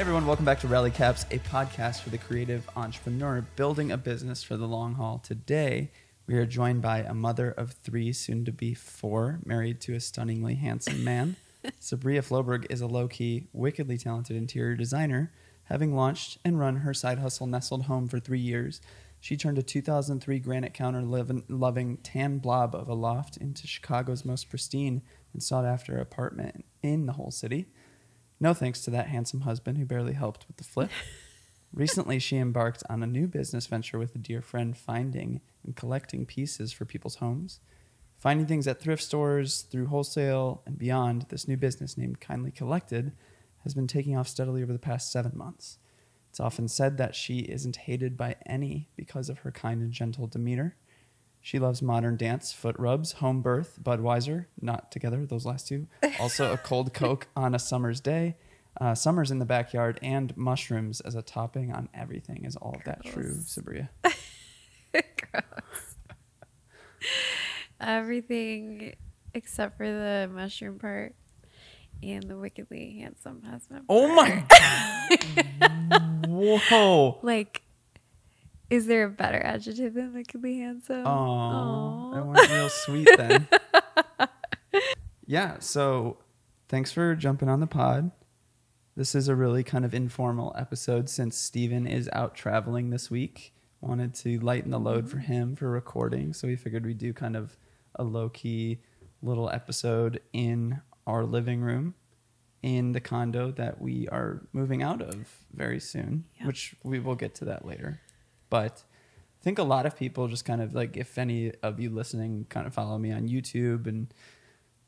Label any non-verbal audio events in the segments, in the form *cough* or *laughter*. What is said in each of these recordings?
Hey everyone, welcome back to Rally Caps, a podcast for the creative entrepreneur building a business for the long haul. Today, we are joined by a mother of three, soon to be four, married to a stunningly handsome man. *laughs* Sabriah Floberg is a low key, wickedly talented interior designer. Having launched and run her side hustle nestled home for three years, she turned a 2003 granite counter loving tan blob of a loft into Chicago's most pristine and sought after apartment in the whole city. No thanks to that handsome husband who barely helped with the flip. *laughs* Recently, she embarked on a new business venture with a dear friend, finding and collecting pieces for people's homes. Finding things at thrift stores, through wholesale, and beyond, this new business named Kindly Collected has been taking off steadily over the past seven months. It's often said that she isn't hated by any because of her kind and gentle demeanor. She loves modern dance, foot rubs, home birth, Budweiser, not together, those last two. *laughs* Also, a cold Coke on a summer's day, uh, summers in the backyard, and mushrooms as a topping on everything. Is all of that true. Sabriah? *laughs* *laughs* Gross. Everything except for the mushroom part and the wickedly handsome husband. Oh my part. Whoa. Like, is there a better adjective than wickedly handsome? Oh, that went real sweet then. *laughs* yeah, so thanks for jumping on the pod. This is a really kind of informal episode since Steven is out traveling this week. Wanted to lighten the load for him for recording, so we figured we'd do kind of a low key little episode in our living room in the condo that we are moving out of very soon, which we will get to that later. But I think a lot of people just kind of like, if any of you listening kind of follow me on YouTube and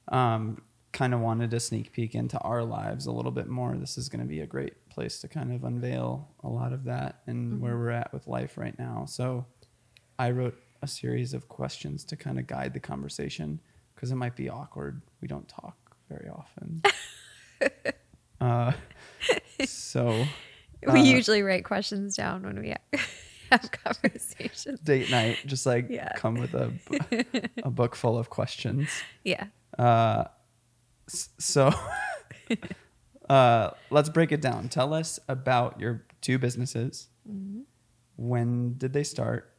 um, kind of wanted a sneak peek into our lives a little bit more, this is going to be a great place to kind of unveil a lot of that and where we're at with life right now. So I wrote a series of questions to kind of guide the conversation because it might be awkward. We don't talk very often. *laughs* uh, so we uh, usually write questions down when we *laughs* have conversations. *laughs* date night, just like Yeah. come with a a *laughs* book full of questions. Yeah. Uh, so *laughs* uh, let's break it down. Tell us about your two businesses. When did they start,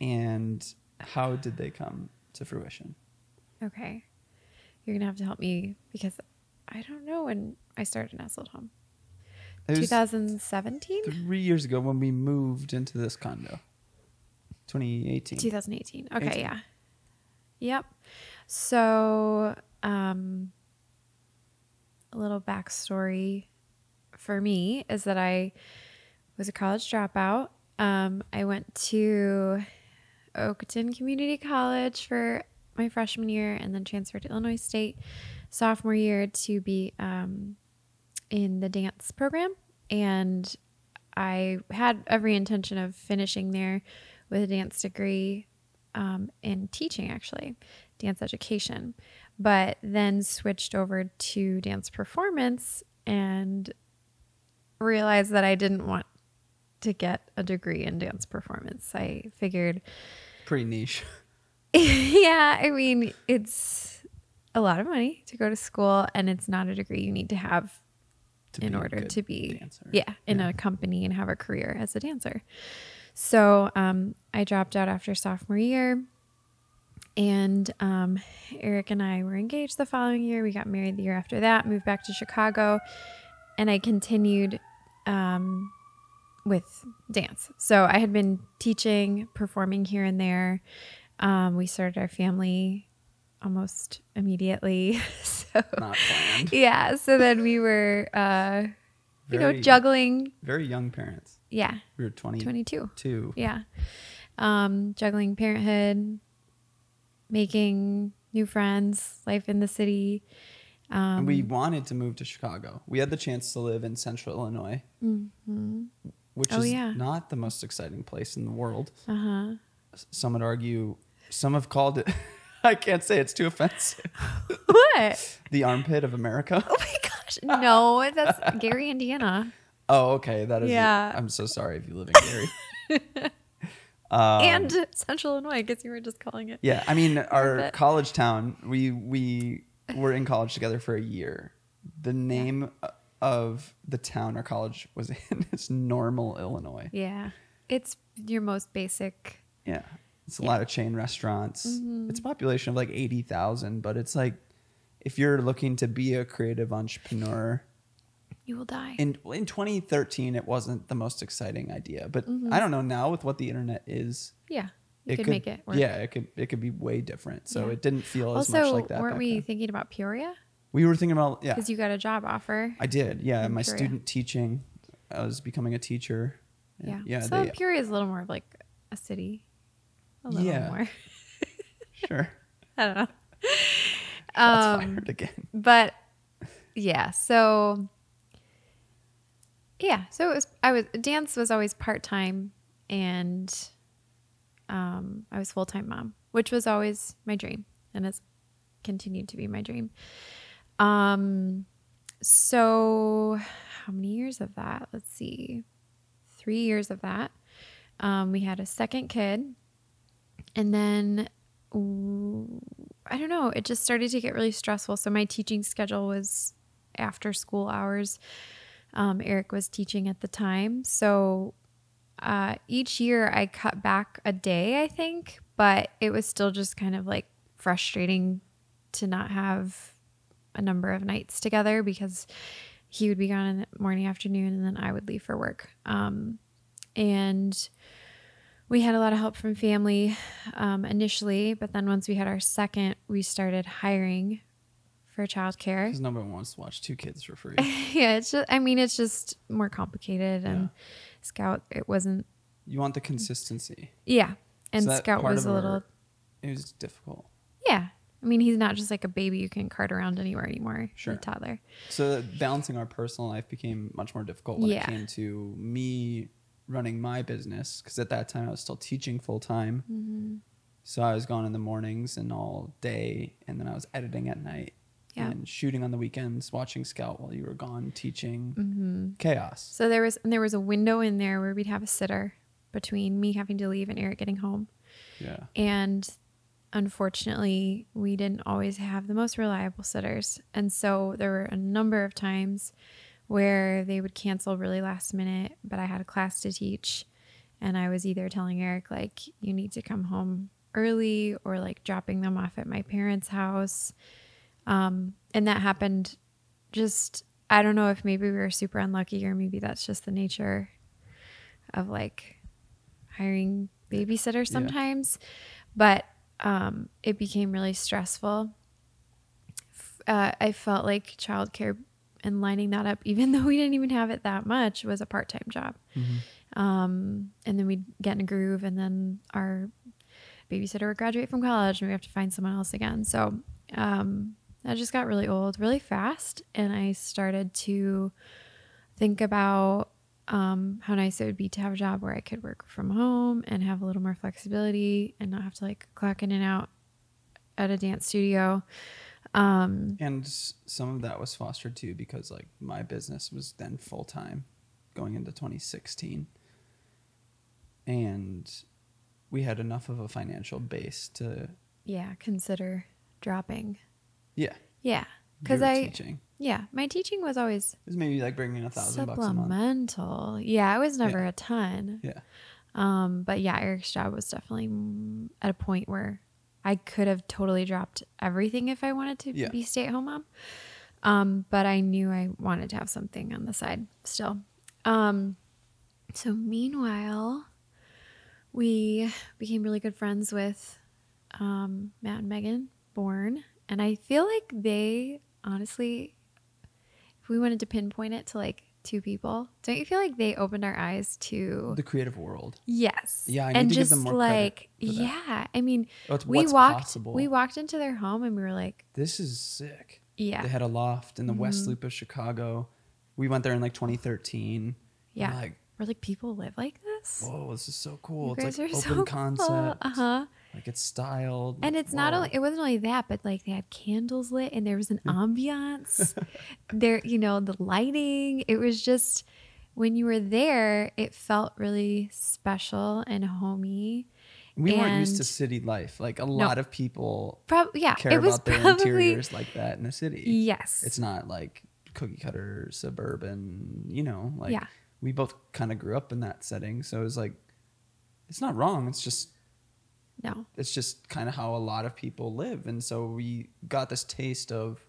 and how did they come to fruition? Okay. You're to have to help me because I don't know when I started Nestled Home. It was 2017? three years ago when we moved into this condo. 2018. 2018. Okay, 18. yeah. Yep. So, um, a little backstory for me is that I was a college dropout. Um, I went to Oakton Community College for my freshman year and then transferred to Illinois State sophomore year to be um, in the dance program. And I had every intention of finishing there with a dance degree um, in teaching, actually, dance education, but then switched over to dance performance and realized that I didn't want to get a degree in dance performance. I figured, Pretty niche. *laughs* *laughs* yeah, I mean, it's a lot of money to go to school, and it's not a degree you need to have in order to be dancer. yeah in Yeah. a company and have a career as a dancer so um, i dropped out after sophomore year and um, eric and i were engaged the following year we got married the year after that moved back to chicago and i continued um, with dance so i had been teaching performing here and there um, we started our family almost immediately *laughs* so Not yeah so then we were uh you know juggling Very young parents. yeah We were 22. 22 yeah um juggling parenthood making new friends life in the city um and we wanted to move to Chicago. We had the chance to live in central Illinois, which Oh, is yeah. not the most exciting place in the world. uh-huh Some would argue, some have called it, *laughs* I can't say it's too offensive, *laughs* what the armpit of America. oh my gosh no that's gary indiana Oh, okay. That is. Yeah. I'm so sorry if you live in Gary. *laughs* Um, and central illinois i guess you were just calling it Yeah, I mean, our college town. We we were in college together for a year. The name uh, of the town our college was in *laughs* is Normal, Illinois. Yeah. It's your most basic. Yeah. It's a Yeah. lot of chain restaurants. Mhm. It's a population of like 80,000, but it's like if you're looking to be a creative entrepreneur, You will die. in in 2013 it wasn't the most exciting idea, but Mhm. I don't know now with what the internet is, yeah. You it could, could make it work. Yeah, it could it could be way different. So Yeah. it didn't feel as Also, much like that. weren't we then. thinking about Peoria? we were thinking about yeah. Because you got a job offer. I did. Yeah, my Peoria. student teaching, I was becoming a teacher. Yeah. Yeah, so they, Peoria is a little more of like a city. A little Yeah. more. *laughs* sure. I don't know. Um, fired again. but yeah, so yeah, so it was I was dance was always part time and um I was full time mom, which was always my dream and has continued to be my dream. Um so how many years of that? Let's see. 3 years of that. Um we had a second kid and then I don't know, it just started to get really stressful. So my teaching schedule was after school hours. Um, Eric was teaching at the time. So uh, each year I cut back a day, I think, but it was still just kind of like frustrating to not have a number of nights together because he would be gone in the morning, afternoon, and then I would leave for work. Um, and we had a lot of help from family um, initially, but then once we had our second, we started hiring for childcare. Because nobody wants to watch two kids for free. *laughs* yeah, it's just, I mean, it's just more complicated. And Yeah. Scout, it wasn't, You want the consistency. yeah. And So Scout was a our- little, It was difficult. yeah. I mean, he's not just like a baby you can cart around anywhere anymore. Sure. a toddler. So balancing our personal life became much more difficult when Yeah. it came to me running my business. Because at that time I was still teaching full time. Mm-hmm. So I was gone in the mornings and all day, and then I was editing at night Yeah. and shooting on the weekends, watching Scout while you were gone teaching. Mm-hmm. Chaos. So there was, and there was a window in there where we'd have a sitter between me having to leave and Eric getting home. Yeah. And unfortunately, we didn't always have the most reliable sitters. And so there were a number of times where they would cancel really last minute, but I had a class to teach. And I was either telling Eric, like, you need to come home early or like dropping them off at my parents' house. Um, and that happened just, I don't know if maybe we were super unlucky or maybe that's just the nature of like hiring babysitters Yeah. sometimes. But um, it became really stressful. Uh, I felt like childcare and lining that up, *laughs* even though we didn't even have it that much, was a part time job. Mhm. Um, and then we'd get in a groove, and then our babysitter would graduate from college, and we have to find someone else again. So um, that just got really old really fast, and I started to think about um, how nice it would be to have a job where I could work from home and have a little more flexibility and not have to like clock in and out at a dance studio. Um, And some of that was fostered too because like my business was then full time going into 2016. And we had enough of a financial base to yeah, consider dropping. yeah. Yeah, because I teaching. yeah my teaching was always It was maybe like bringing a thousand bucks a month. supplemental. Yeah, it was never Yeah. a ton. Yeah. Um, but yeah, Eric's job was definitely at a point where I could have totally dropped everything if I wanted to Yeah. be stay at home mom. Um, but I knew I wanted to have something on the side still. Um, so meanwhile, we became really good friends with um, Matt and Megan Born, and I feel like they honestly, if we wanted to pinpoint it to like two people, don't you feel like they opened our eyes to The creative world. Yes. Yeah, and to give just them more like yeah, I mean, Oh, we walked possible. we walked into their home and we were like, this is sick. yeah, They had a loft in the West Mhm. Loop of Chicago. We went there in like 2013. yeah. Like, we're like people live like this. whoa, this is so cool. You it's guys like are open so concept. Uh huh. Like it's styled. And like, it's not only it wasn't only that, but like they had candles lit and there was an ambiance. *laughs* there, you know, the lighting. It was just when you were there, it felt really special and homey. We weren't used to city life. Like a lot of people Probably, yeah. care it was about their probably interiors like that in the city. yes. It's not like cookie cutter suburban, you know, like Yeah. we both kind of grew up in that setting. So it was like, it's not wrong. It's just, No. it's just kind of how a lot of people live. And so we got this taste of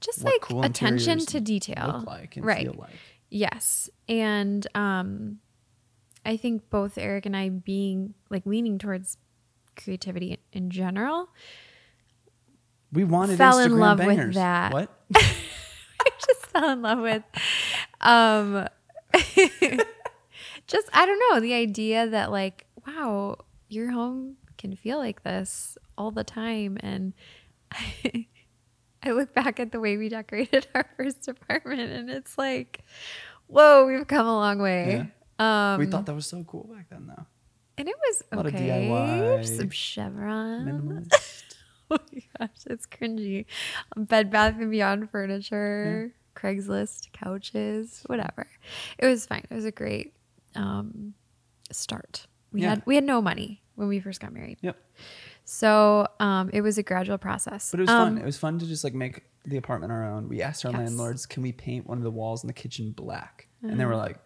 Just like cool attention to detail. like right. feel like. Yes. And um I think both Eric and I being like leaning towards creativity in general. We wanted Fell Instagram in love with that. What? *laughs* I just fell in love with um *laughs* just I don't know, the idea that like, wow, your home can feel like this all the time and *laughs* I look back at the way we decorated *laughs* our first apartment and it's like, whoa, we've come a long way. Um we thought that was so cool back then, though. and it was A lot of okay. DIY, Some chevron. Minimalist. *laughs* Oh my gosh, it's cringy. Bed Bath and Beyond furniture, Craigslist couches, whatever. It was fine. It was a great um, start. We Yeah. had we had no money when we first got married, yep. so um, it was a gradual process. But it was Um, fun. It was fun to just like make the apartment our own. We asked our Yes. landlords, "Can we paint one of the walls in the kitchen black?" And they were like,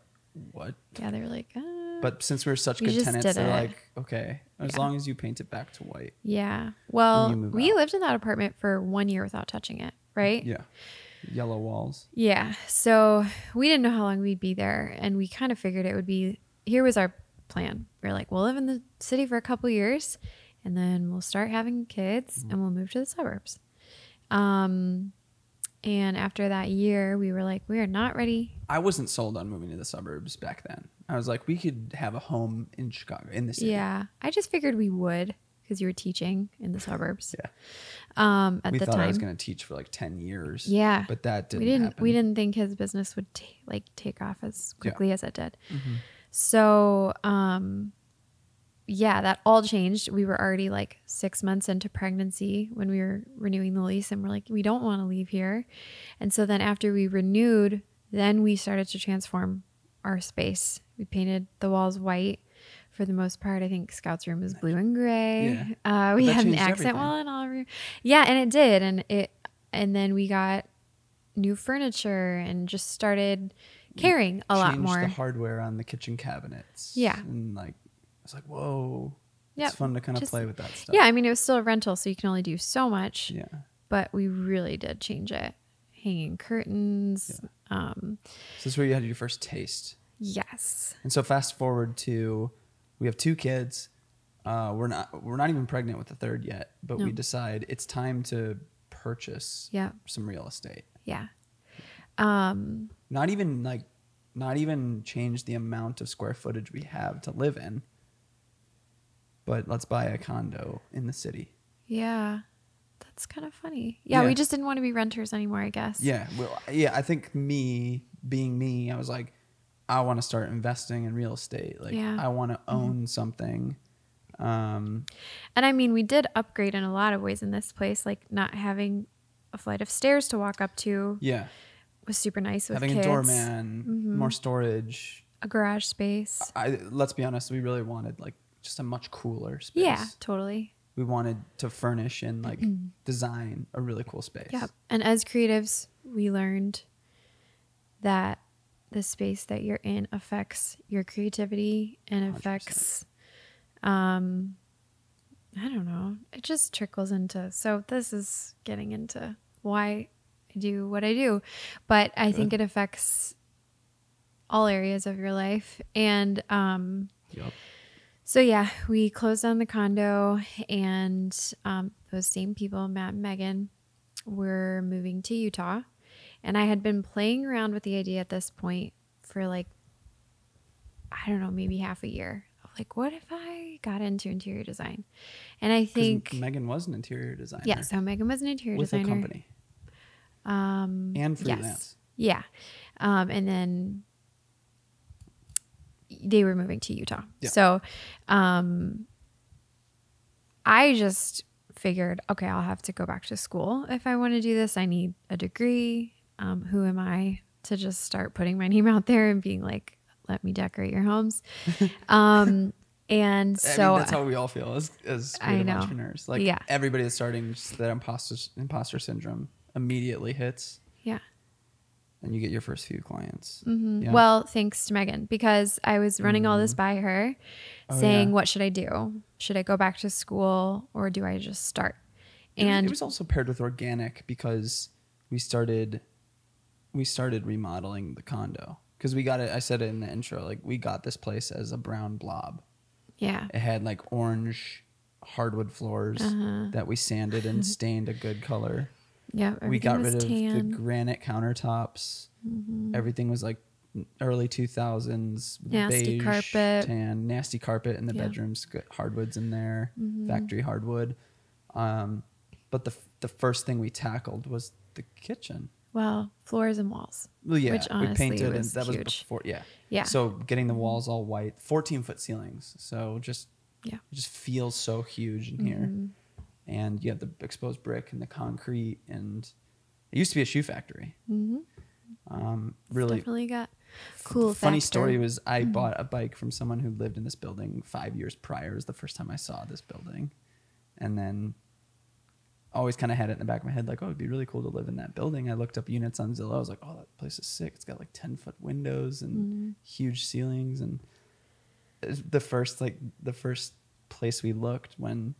"What?" Yeah, they were like, uh, But since we are such good tenants, they're like, "Okay, as Yeah. long as you paint it back to white." yeah. Well, we out. lived in that apartment for one year without touching it, right? Yeah, yellow walls. Yeah. So we didn't know how long we'd be there. And we kind of figured it would be here was our plan. We are like, we'll live in the city for a couple years and then we'll start having kids and we'll move to the suburbs. Um, and after that year, we were like, we are not ready. I wasn't sold on moving to the suburbs back then. I was like, we could have a home in Chicago, in the city. Yeah. I just figured we would because you were teaching in the suburbs. Yeah. Um, at we the thought time. I was going to teach for like ten years. Yeah. but that didn't. we didn't Happen. we didn't think his business would ta- like take off as Yeah. quickly as it did Mm-hmm. So um yeah that all changed. We were already like six months into pregnancy when we were renewing the lease and we're like we don't want to leave here. And so then after we renewed then we started to transform our space. We painted the walls white. For the most part i think scout's room was blue and gray. Uh, we had an accent everything. wall in all our room. Yeah and it did and it and then we got new furniture and just started caring a lot more. the hardware on the kitchen cabinets. Yeah. and like it's like whoa. It's fun to kind of Just- play with that stuff. Yeah, I mean it was still a rental, so you can only do so much. Yeah. But we really did change it. Hanging curtains. Um, So this is where you had your first taste. yes. And so fast forward to we have two kids. Uh, we're not we're not even pregnant with the third yet, but we decide it's time to purchase Yeah. some real estate. Yeah. Um, Not even like not even change the amount of square footage we have to live in. But let's buy a condo in the city. yeah. That's kind of funny. Yeah, Yeah. we just didn't want to be renters anymore, I guess. Yeah, well, yeah. I think me being me, I was like, I want to start investing in real estate. Like, Yeah. Mm-hmm. I want to own something. Um, And I mean, we did upgrade in a lot of ways in this place, like not having a flight of stairs to walk up to yeah, was super nice with having kids. Mm-hmm. a doorman, more storage. a garage space. I let's be honest, we really wanted like just a much cooler space. Yeah, totally. we wanted to furnish and like design a really cool space. Yep. And as creatives, we learned that the space that you're in affects your creativity and 100%. affects um I don't know. It just trickles into so this is getting into why I do what I do. But I think it affects all areas of your life. And um Yep. so yeah, we closed on the condo, and um, those same people, Matt and Megan, were moving to Utah, and I had been playing around with the idea at this point for like I don't know, maybe half a year. Like, what if I got into interior design? And I think Megan was an interior designer. yeah, so Megan was an interior with designer with a company um, and yes. freelance. Yeah. Um, and then they were moving to Utah. Yeah. So um, I just figured, okay, I'll have to go back to school if I want to do this. I need a degree. Um, who am I to just start putting my *laughs* name out there and being like, let me decorate your homes? *laughs* um, and I so mean, that's how we all feel as as I creative entrepreneurs. Like Yeah. everybody is starting, that imposter imposter syndrome immediately hits. yeah. and you get your first few clients. Mhm. Yeah. Well, thanks to Megan because I was running all this by her, Oh, saying, yeah. "What should I do? Should I go back to school or do I just start?" And it was also paired with organic because we started we started remodeling the condo because we got it. I said it in the intro, like we got this place as a brown blob. yeah, It had like orange hardwood floors Uh-huh. that we sanded and stained a good color. Yeah, we got rid of the tan. Mm-hmm. granite countertops. Everything was like early 2000s Nasty beige, carpet. tan nasty carpet in the Yeah. Mm-hmm. bedrooms hardwoods in there factory hardwood um, but the the first thing we tackled was the kitchen well, floors and walls. well yeah Which we painted was and that was before yeah Yeah. so getting the walls all white 14 foot ceilings so just Yeah. it just feels so huge in here Mm-hmm. And you have the exposed brick and the concrete and it used to be a shoe factory Mm-hmm. um, really Definitely got cool. funny factor. story was I Mm-hmm. bought a bike from someone who lived in this building five years prior. It was the first time I saw this building, and then always kind of had it in the back of my head like, oh, it'd be really cool to live in that building. I looked up units on Zillow. I was like, oh, that place is sick. It's got like ten foot windows and Mm-hmm. huge ceilings, and the first like the first place we looked when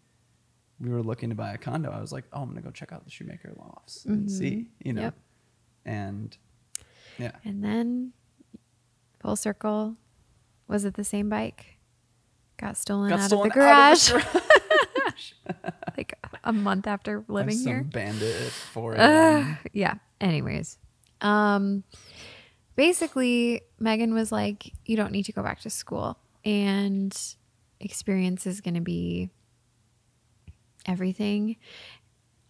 we were looking to buy a condo. I was like, oh, I'm gonna go check out the shoemaker lofts and Mhm. see, you know, Yep. and yeah. And then full circle. Was it the same bike? Got stolen Got out stolen of the out of garage. *laughs* like a month after living some here. bandit 4 Ugh, a.m. yeah. Anyways, um, basically, Megan was like, "You don't need to go back to school, and experience is going to be everything."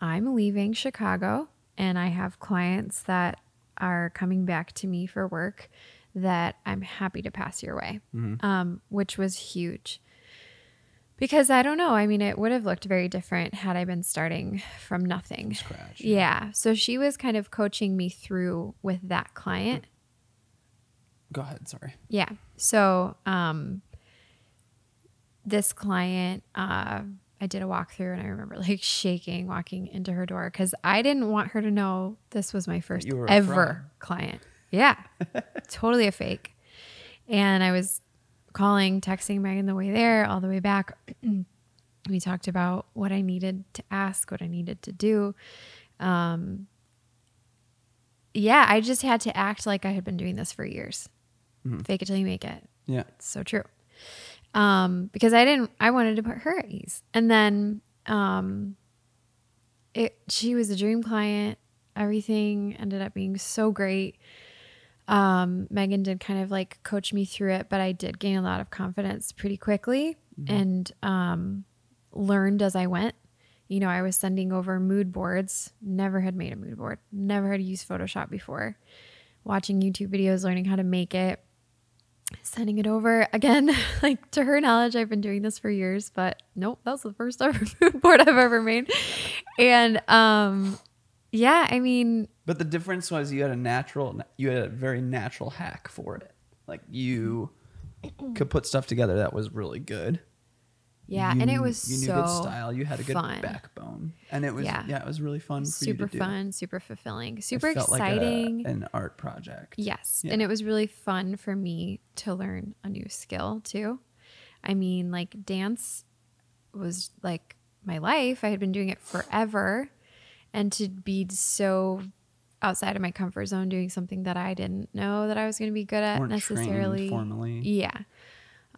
I'm leaving Chicago, and I have clients that are coming back to me for work that I'm happy to pass your way, um, which was huge. Because I don't know. I mean, it would have looked very different had I been starting from nothing. scratch. Yeah. So she was kind of coaching me through with that client. Go ahead. Sorry. Yeah. So um this client, uh, I did a walkthrough and I remember *laughs* like shaking walking into her door because I didn't want her to know this was my first you were a ever fraud. client. Yeah. *laughs* totally a fake. And I was calling, texting Megan the way there, all the way back. *clears throat* we talked about what I needed to ask, what I needed to do. Um, yeah, I just had to act like I had been doing this for years. Fake it till you make it. Yeah. It's so true. Um, because I didn't, I wanted to put her at ease. And then, um, it, she was a dream client. Everything ended up being so great. Um, Megan did kind of like coach me through it, but I did gain a lot of confidence pretty quickly and, um, learned as I went. You know, I was sending over mood boards, never had made a mood board, never had used Photoshop before, watching YouTube videos, learning how to make it, sending it over again *laughs* like to her knowledge i've been doing this for years but nope that was the first *laughs* ever mood board i've ever made and um yeah i mean But the difference was you had a natural, you had a very natural hack for it. Like you could put stuff together that was really good. Yeah You- and it was you knew so good style. You had a good fun. backbone, and it was yeah, Yeah. it was really fun. For super you to do. fun super fulfilling super felt like a- exciting an art project. Yes. Yeah. And it was really fun for me to learn a new skill too. I mean, like dance was like my life. I had been doing it forever. And to be so outside of my comfort zone doing something that I didn't know that I was going to be good at Weren't necessarily. formally. Yeah.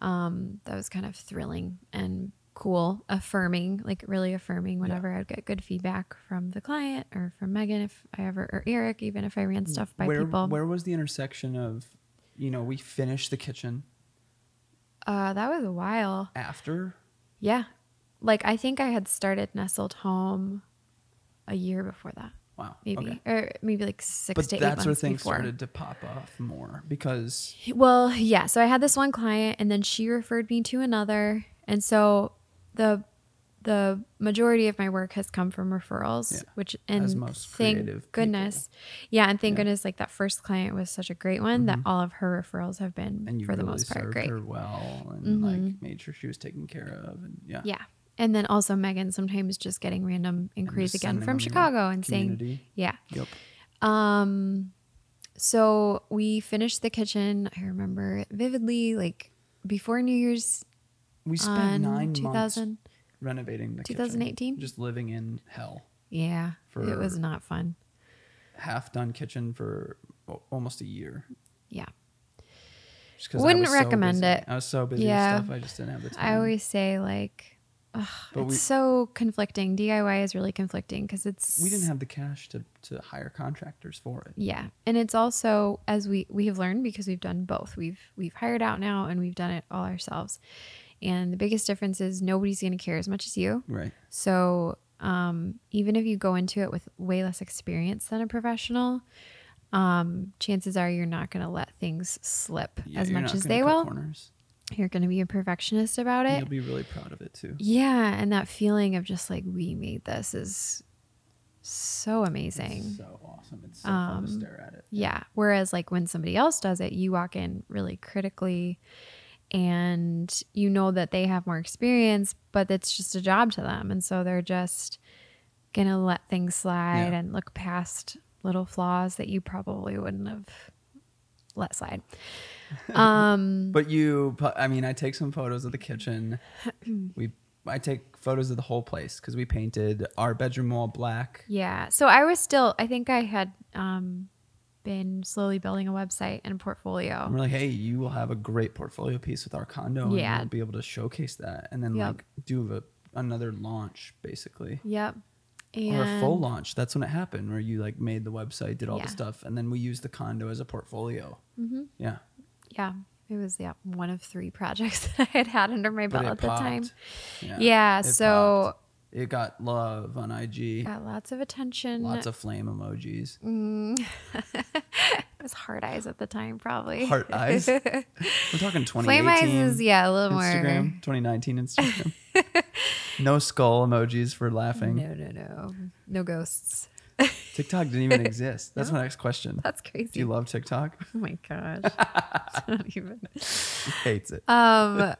Um, that was kind of thrilling and cool, affirming, like really affirming whenever I'd get good feedback from the client or from Megan if I ever or Eric, even if I ran stuff by where people. where was the intersection of, you know, we finished the kitchen Uh, that was a while. after Yeah. Like I think I had started Nestled Home a year before that. Wow. Maybe. Okay. Or maybe like six But to eight months that's where things before. started to pop off more because Well, yeah. So I had this one client and then she referred me to another. And so the the majority of my work has come from referrals, Yeah. which and As most thank creative people. goodness. Yeah, and thank Yeah. Mm-hmm. goodness like that first client was such a great one that all of her referrals have been for the really most part great. well and like made sure she was taken care of and yeah. Yeah. And then also Megan sometimes just getting random inquiries again from them to the Chicago and saying, community. yeah. Yep. Um, so we finished the kitchen. I remember it vividly, like before New Year's We spent on nine months 2000. renovating the kitchen. 2018? kitchen. Just living in hell. Yeah, it was For- not fun. Half done kitchen for al- almost a year. Yeah. Just 'cause I Wouldn't was so recommend busy. it. I was so busy Yeah. with stuff. I just didn't have the time. I always say like, ugh, But it's we- so conflicting. DIY is really conflicting because it's we didn't have the cash to, to hire contractors for it. Yeah, and it's also as we we have learned because we've done both. We've we've hired out now and we've done it all ourselves. And the biggest difference is nobody's going to care as much as you. Right. So um, even if you go into it with way less experience than a professional, um, chances are you're not going to let things slip Yeah, as much as they cut will. Corners. You're going to be a perfectionist about it. You'll be really proud of it too. Yeah, and that feeling of just like we made this is so amazing. It's so awesome. It's so fun Um, to stare at it. Yeah. Whereas, like, when somebody else does it, you walk in really critically and you know that they have more experience, but it's just a job to them. And so they're just going to let things slide Yeah. and look past little flaws that you probably wouldn't have let slide. Um, But you, I mean, I take some photos of the kitchen. *clears throat* we, I take photos of the whole place because we painted our bedroom wall black. yeah. So I was still, I think I had um, been slowly building a website and a portfolio. I'm like, hey, you will have a great portfolio piece with our condo. and Yeah. we'll be able to showcase that, and then Yep. like do a, another launch basically. Yep. or a full launch. That's when it happened, where you like made the website, did all Yeah. the stuff, and then we used the condo as a portfolio. Mhm. Yeah, Yeah, it was yeah one of three projects *laughs* that I had had under my belt at the time. Yeah, Yeah, it so popped. it got love on IG. got lots of attention. Lots of flame emojis. Mm. *laughs* it was hard eyes at the time, probably. Heart eyes? *laughs* We're talking 2018. Flame eyes is yeah a little more Instagram, more. 2019 Instagram. no skull emojis for laughing. No, no, no, no ghosts. *laughs* TikTok didn't even exist. That's my next question. That's crazy. Do you love TikTok? oh my gosh. *laughs* *laughs* Don't even. He hates it. Um,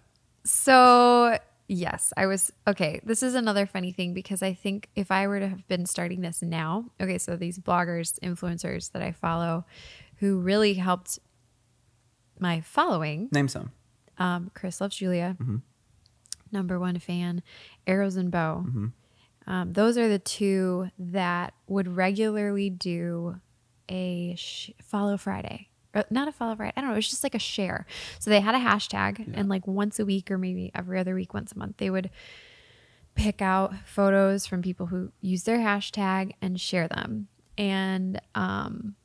so yes, I was okay. This is another funny thing because I think if I were to have been starting this now, okay, so these bloggers, influencers that I follow who really helped my following, Name some. um, Chris Loves Julia, Mm-hmm. number one fan, Arrows and Bow. Mm-hmm. Um, those are the two that would regularly do a sh- follow Friday. Uh, not a follow Friday. I don't know. It was just like a share. So they had a hashtag, Yeah. and like once a week or maybe every other week, once a month, they would pick out photos from people who use their hashtag and share them. And um,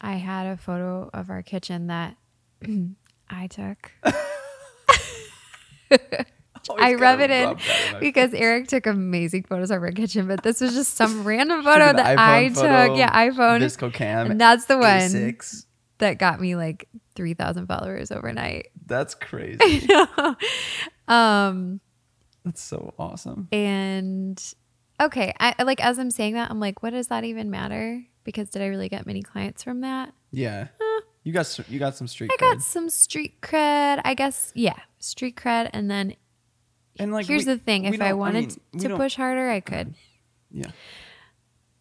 I had a photo of our kitchen that *clears throat* I took. *laughs* I rub it in because Eric took amazing photos of our kitchen, but this was just some *laughs* random photo that I took. Yeah, iPhone. VSCO Cam. and that's the one A6. that got me like 3,000 followers overnight. That's crazy. *laughs* Um, That's so awesome. and okay, I like as I'm saying that, I'm like, what does that even matter? Because did I really get many clients from that? Yeah. You got you got some street cred. I cred. got some street cred, I guess. Yeah, street cred, and then and like here's we- the thing: if I wanted mean, to push harder, I could, Yeah.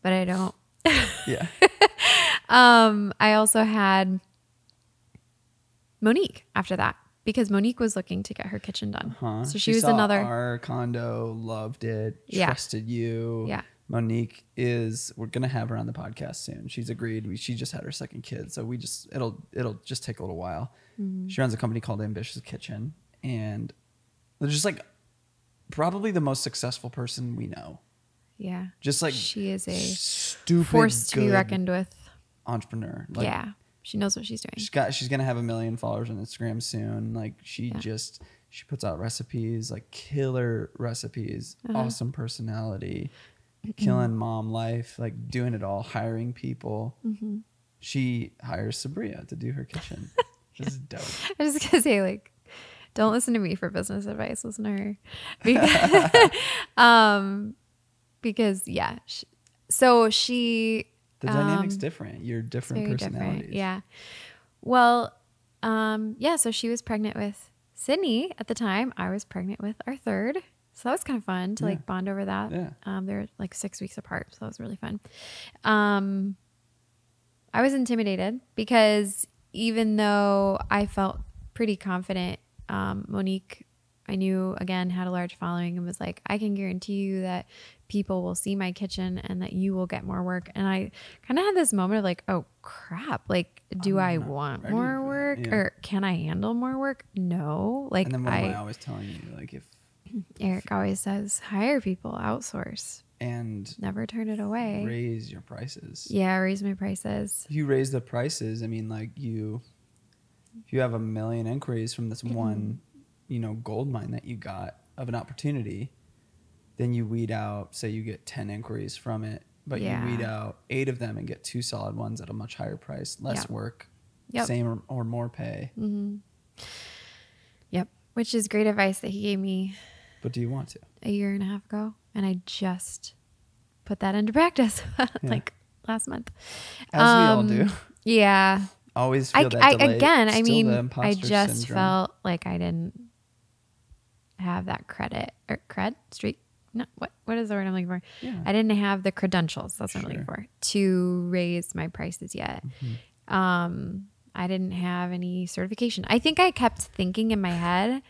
but I don't. Yeah. *laughs* Um, I also had Monique after that because Monique was looking to get her kitchen done. Huh? So she, was saw another. Our condo loved it. Yeah. Trusted you. Yeah. Monique is. We're gonna have her on the podcast soon. She's agreed. We, she just had her second kid, so we just it'll it'll just take a little while. Mm-hmm. She runs a company called Ambitious Kitchen, and they're just like probably the most successful person we know. yeah, Just like she is a stupid force to be reckoned with. entrepreneur. Like, yeah, she knows what she's doing. she's got she's gonna have a million followers on Instagram soon. Like she Yeah. just she puts out recipes, like killer recipes, Uh-huh. awesome personality, killing mom life, like doing it all, hiring people. Mm-hmm. She hires Sabriah to do her kitchen. *laughs* this is dope. I was just gonna say like, don't listen to me for business advice. Listen to her, *laughs* because, *laughs* um, because yeah. Sh so she The dynamic's Um, different. You're different personalities. different. Yeah. Well, um, yeah. So she was pregnant with Sydney at the time. I was pregnant with our third. So that was kind of fun to Yeah. like bond over that. Yeah. Um, they're like six weeks apart, so that was really fun. Um, I was intimidated because even though I felt pretty confident, um, Monique, I knew again had a large following and was like, I can guarantee you that people will see my kitchen and that you will get more work. And I kind of had this moment of like, oh crap, like, do I'm I want more work yeah. or can I handle more work? No. Like, and then what am I I, always telling you? Like if *clears throat* Eric always says, hire people, outsource, and never turn it away. raise your prices. Yeah, raise my prices. If you raise the prices, I mean, like you, if you have a million inquiries from this one, you know, gold mine that you got of an opportunity, then you weed out. Say you get ten inquiries from it, but Yeah. you weed out eight of them and get two solid ones at a much higher price, less Yep. work, Yep. same or, or more pay. Yep. Which is great advice that he gave me But do you want to? a year and a half ago. And I just put that into practice *laughs* like last month. As we all Um, do. Yeah. Always I, that I delay. again, I mean, I just syndrome. felt like I didn't have that credit or cred streak. No, what what is the word I'm looking for? Yeah. I didn't have the credentials. That's what I'm looking for to raise my prices yet. Mm-hmm. Um, I didn't have any certification. I think I kept thinking in my head,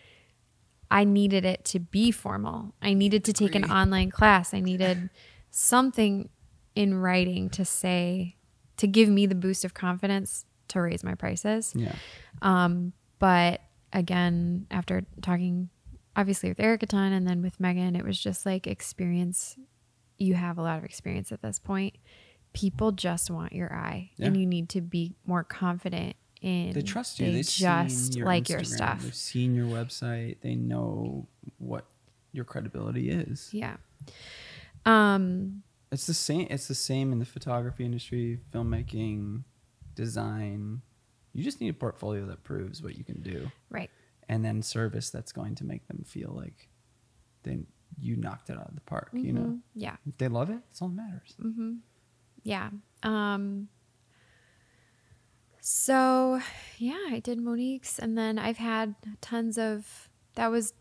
I needed it to be formal. I needed to take an online class. I needed something in writing to say to give me the boost of confidence to raise my prices. Yeah. Um, but again, after talking obviously with Eric a ton and then with Megan, it was just like experience. You have a lot of experience at this point. People just want your eye, and you need to be more confident in. They trust you. They They've just your like your stuff. They've seen your website. They know what your credibility is. Yeah. Um. It's the same. It's the same in the photography industry, filmmaking, design. You just need a portfolio that proves what you can do, Right. and then service that's going to make them feel like they you knocked it out of the park. You know, Mhm. Yeah. if they love it, it's all that matters. Yeah. Um so yeah, I did Monique's and then I've had tons of that was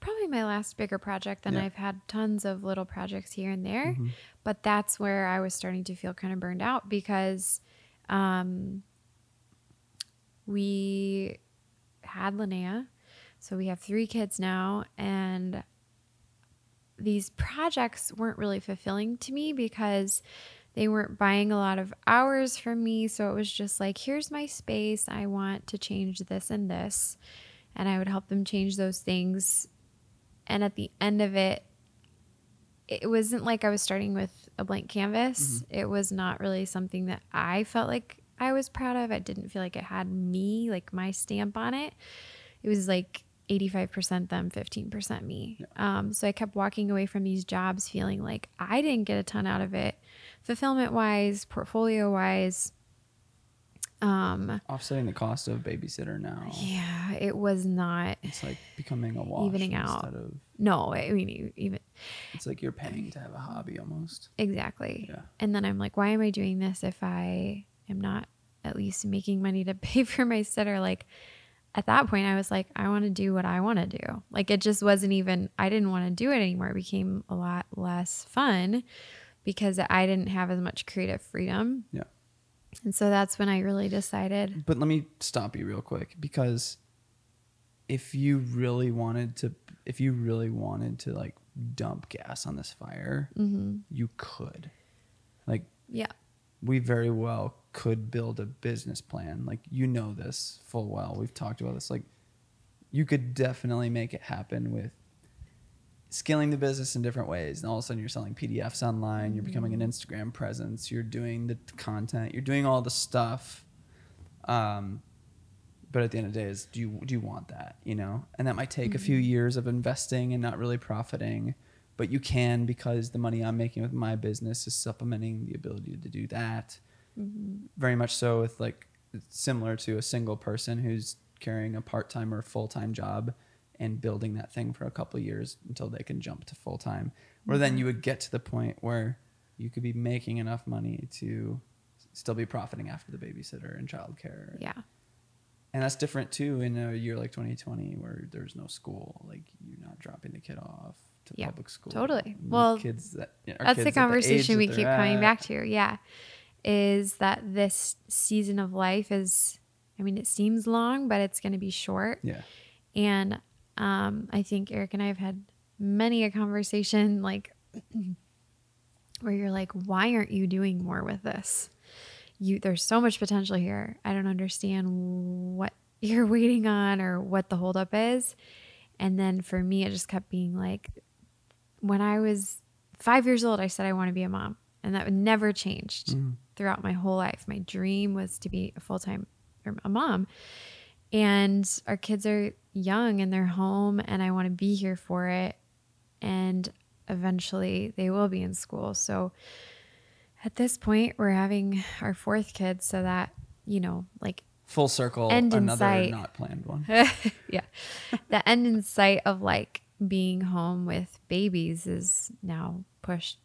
probably my last bigger project. Then Yeah. I've had tons of little projects here and there. Mhm. But that's where I was starting to feel kind of burned out because um we had Linnea. So we have three kids now and these projects weren't really fulfilling to me because they weren't buying a lot of hours from me. So it was just like, here's my space. I want to change this and this. And I would help them change those things. And at the end of it, it wasn't like I was starting with a blank canvas. It was not really something that I felt like I was proud of. I didn't feel like it had me, like my stamp on it. It was like 85% them, 15% me. Um, so I kept walking away from these jobs feeling like I didn't get a ton out of it, fulfillment wise, portfolio wise. Um, Offsetting the cost of babysitter now. yeah, it was not. It's like becoming a wash Evening out. instead of No, I mean, even it's like you're paying to have a hobby almost. exactly. Yeah. And then I'm like, why am I doing this if I am not at least making money to *laughs* pay for my sitter? Like, at that point, I was like, I want to do what I want to do. Like, it just wasn't even, I didn't want to do it anymore. It became a lot less fun because I didn't have as much creative freedom. Yeah. And so that's when I really decided, But let me stop you real quick because if you really wanted to, if you really wanted to like dump gas on this fire, Mm-hmm. you could. Like yeah, we very well could build a business plan. Like you know this full well. We've talked about this. Like you could definitely make it happen with scaling the business in different ways. And all of a sudden you're selling PDFs online, you're becoming an mm-hmm. Instagram presence, you're doing the content, you're doing all the stuff. Um but at the end of the day is do you do you want that, you know? And that might take a few mm-hmm. years of investing and not really profiting, but you can because the money I'm making with my business is supplementing the ability to do that mm-hmm. very much so with like similar to a single person who's carrying a part-time or full-time job and building that thing for a couple of years until they can jump to full-time or then mm-hmm. you would get to the point where you could be making enough money to still be profiting after the babysitter and childcare yeah, and that's different too in a year like 2020 where there's no school like you're not dropping the kid off to Yeah, public school totally. with well, kids that are that's kids the at conversation we keep they're coming back to. Yeah. is that this season of life is, I mean, it seems long, but it's going to be short. Yeah. And um, I think Eric and I have had many a conversation like *clears throat* where you're like, why aren't you doing more with this? You there's so much potential here. I don't understand what *laughs* you're waiting on or what the holdup is. And then for me, it just kept being like, when I was five years old, I said I want to be a mom, and that never changed throughout my whole life. My dream was to be a full time a mom, and our kids are young and they're home, and I want to be here for it. And eventually, they will be in school. So at this point, we're having our fourth kid, so that you know, like Full circle, End in another sight. not planned one. *laughs* yeah. The end in sight of like being home with babies is now pushed